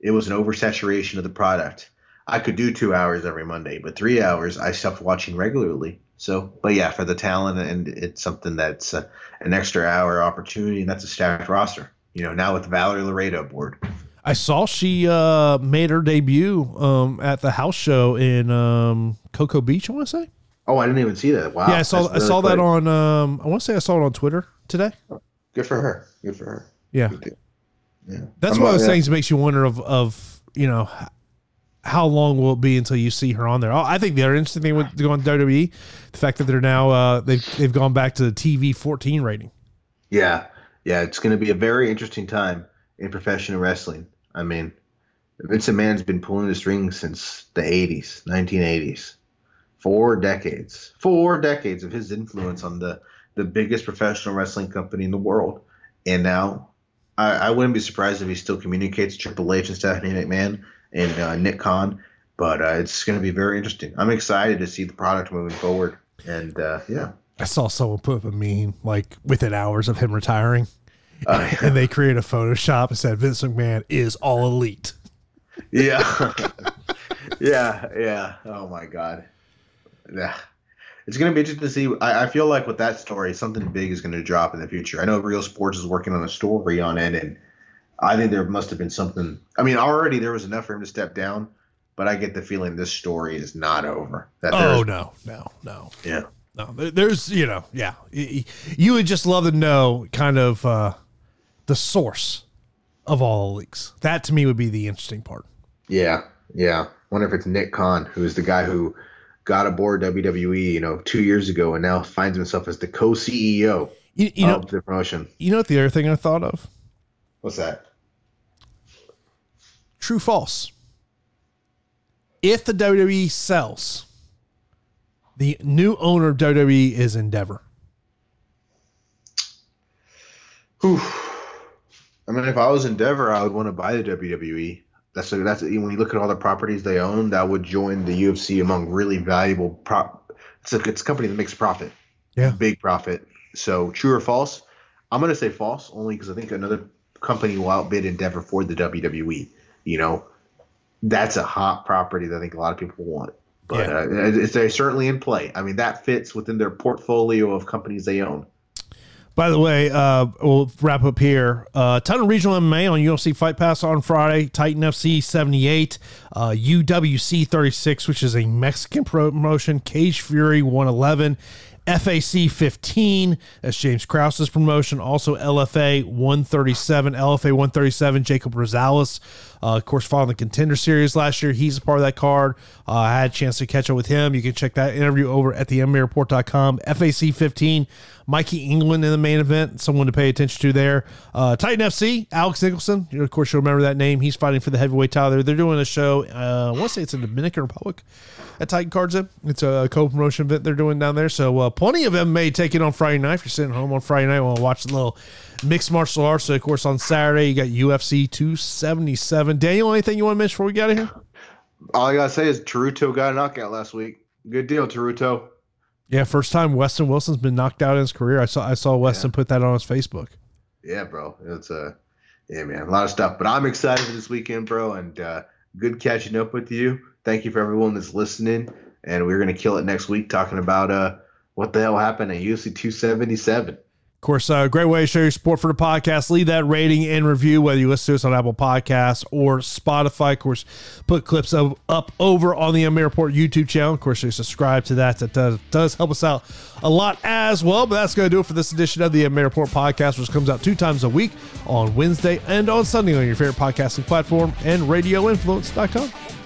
it was an oversaturation of the product. I could do two hours every Monday, but three hours I stopped watching regularly. So, but yeah, for the talent and it's something that's uh, an extra hour opportunity, and that's a stacked roster. You know, now with Valerie Loureda aboard. I saw she uh, made her debut um, at the house show in um, Cocoa Beach. I want to say. Oh, I didn't even see that. Wow. Yeah, I saw. I saw that on. Um, I want to say I saw it on Twitter today. Good for her. Good for her. Yeah. Yeah. That's what I'm one of those things that makes you wonder of of you know how long will it be until you see her on there? Oh, I think the other interesting thing with going to WWE, the fact that they're now uh, they've they've gone back to the TV 14 rating. Yeah, yeah, it's going to be a very interesting time in professional wrestling. I mean, Vince McMahon's been pulling the strings since the 80s, 1980s. Four decades. Four decades of his influence on the, the biggest professional wrestling company in the world. And now I, I wouldn't be surprised if he still communicates Triple H and Stephanie McMahon and uh, Nick Khan. But uh, it's going to be very interesting. I'm excited to see the product moving forward. And uh, yeah. I saw someone put up a meme like within hours of him retiring. Uh, yeah. and they created a Photoshop and said Vince McMahon is all elite. Yeah. yeah. Yeah. Oh my God. Yeah. It's going to be interesting to see. I, I, feel like with that story, something big is going to drop in the future. I know Real Sports is working on a story on it, and I think there must have been something. I mean, already there was enough for him to step down, but I get the feeling this story is not over. That oh no, no, no. Yeah. No, there's you know, yeah. You would just love to know kind of uh, the source of all the leaks. That to me would be the interesting part. Yeah, yeah. Wonder if it's Nick Khan, who's the guy who got aboard WWE, you know, two years ago, and now finds himself as the co-CEO you, you of know, the promotion. You know what the other thing I thought of? What's that? True, false. If the WWE sells, the new owner of WWE is Endeavor. Whew. I mean, if I was Endeavor, I would want to buy the WWE. That's a, that's a, when you look at all the properties they own, that would join the UFC among really valuable prop. It's a, it's a company that makes profit, yeah, big profit. So true or false? I'm gonna say false, only because I think another company will outbid Endeavor for the WWE. You know, that's a hot property that I think a lot of people want. But yeah. uh, it's, it's certainly in play. I mean, that fits within their portfolio of companies they own. By the way, uh, we'll wrap up here. Uh, ton of regional MMA on UFC Fight Pass on Friday. Titan FC 78, uh, UWC 36, which is a Mexican promotion. Cage Fury 111. FAC 15, that's James Krause's promotion. Also LFA 137, LFA 137, Jacob Rosales. Uh, of course, following the contender series last year, he's a part of that card. Uh, I had a chance to catch up with him. You can check that interview over at the MMAReport.com. FAC 15, Mikey England in the main event, someone to pay attention to there. Uh, Titan FC, Alex Nicholson. Of course, you'll remember that name. He's fighting for the heavyweight title. They're doing a show, uh, I want to say it's in Dominican Republic at Titan Cards. It's a co promotion event they're doing down there. So, uh, plenty of MMA taking on Friday night. If you're sitting home on Friday night, want to watch a little mixed martial arts. So, of course, on Saturday, you got UFC 277. Daniel, anything you want to mention before we get out of here? All I got to say is Teruto got a knockout last week. Good deal, Teruto. Yeah, first time Weston Wilson's been knocked out in his career. I saw I saw Weston yeah. put that on his Facebook. Yeah, bro. It's a uh, yeah, man, a lot of stuff. But I'm excited for this weekend, bro, and uh, good catching up with you. Thank you for everyone that's listening, and we're gonna kill it next week talking about uh what the hell happened at UFC 277 course, a uh, great way to show your support for the podcast. Leave that rating and review, whether you listen to us on Apple Podcasts or Spotify. Of course, put clips of, up over on the MMA Report YouTube channel. Of course, you subscribe to that. That does, does help us out a lot as well. But that's going to do it for this edition of the MMA Report podcast, which comes out two times a week on Wednesday and on Sunday on your favorite podcasting platform and radioinfluence.com.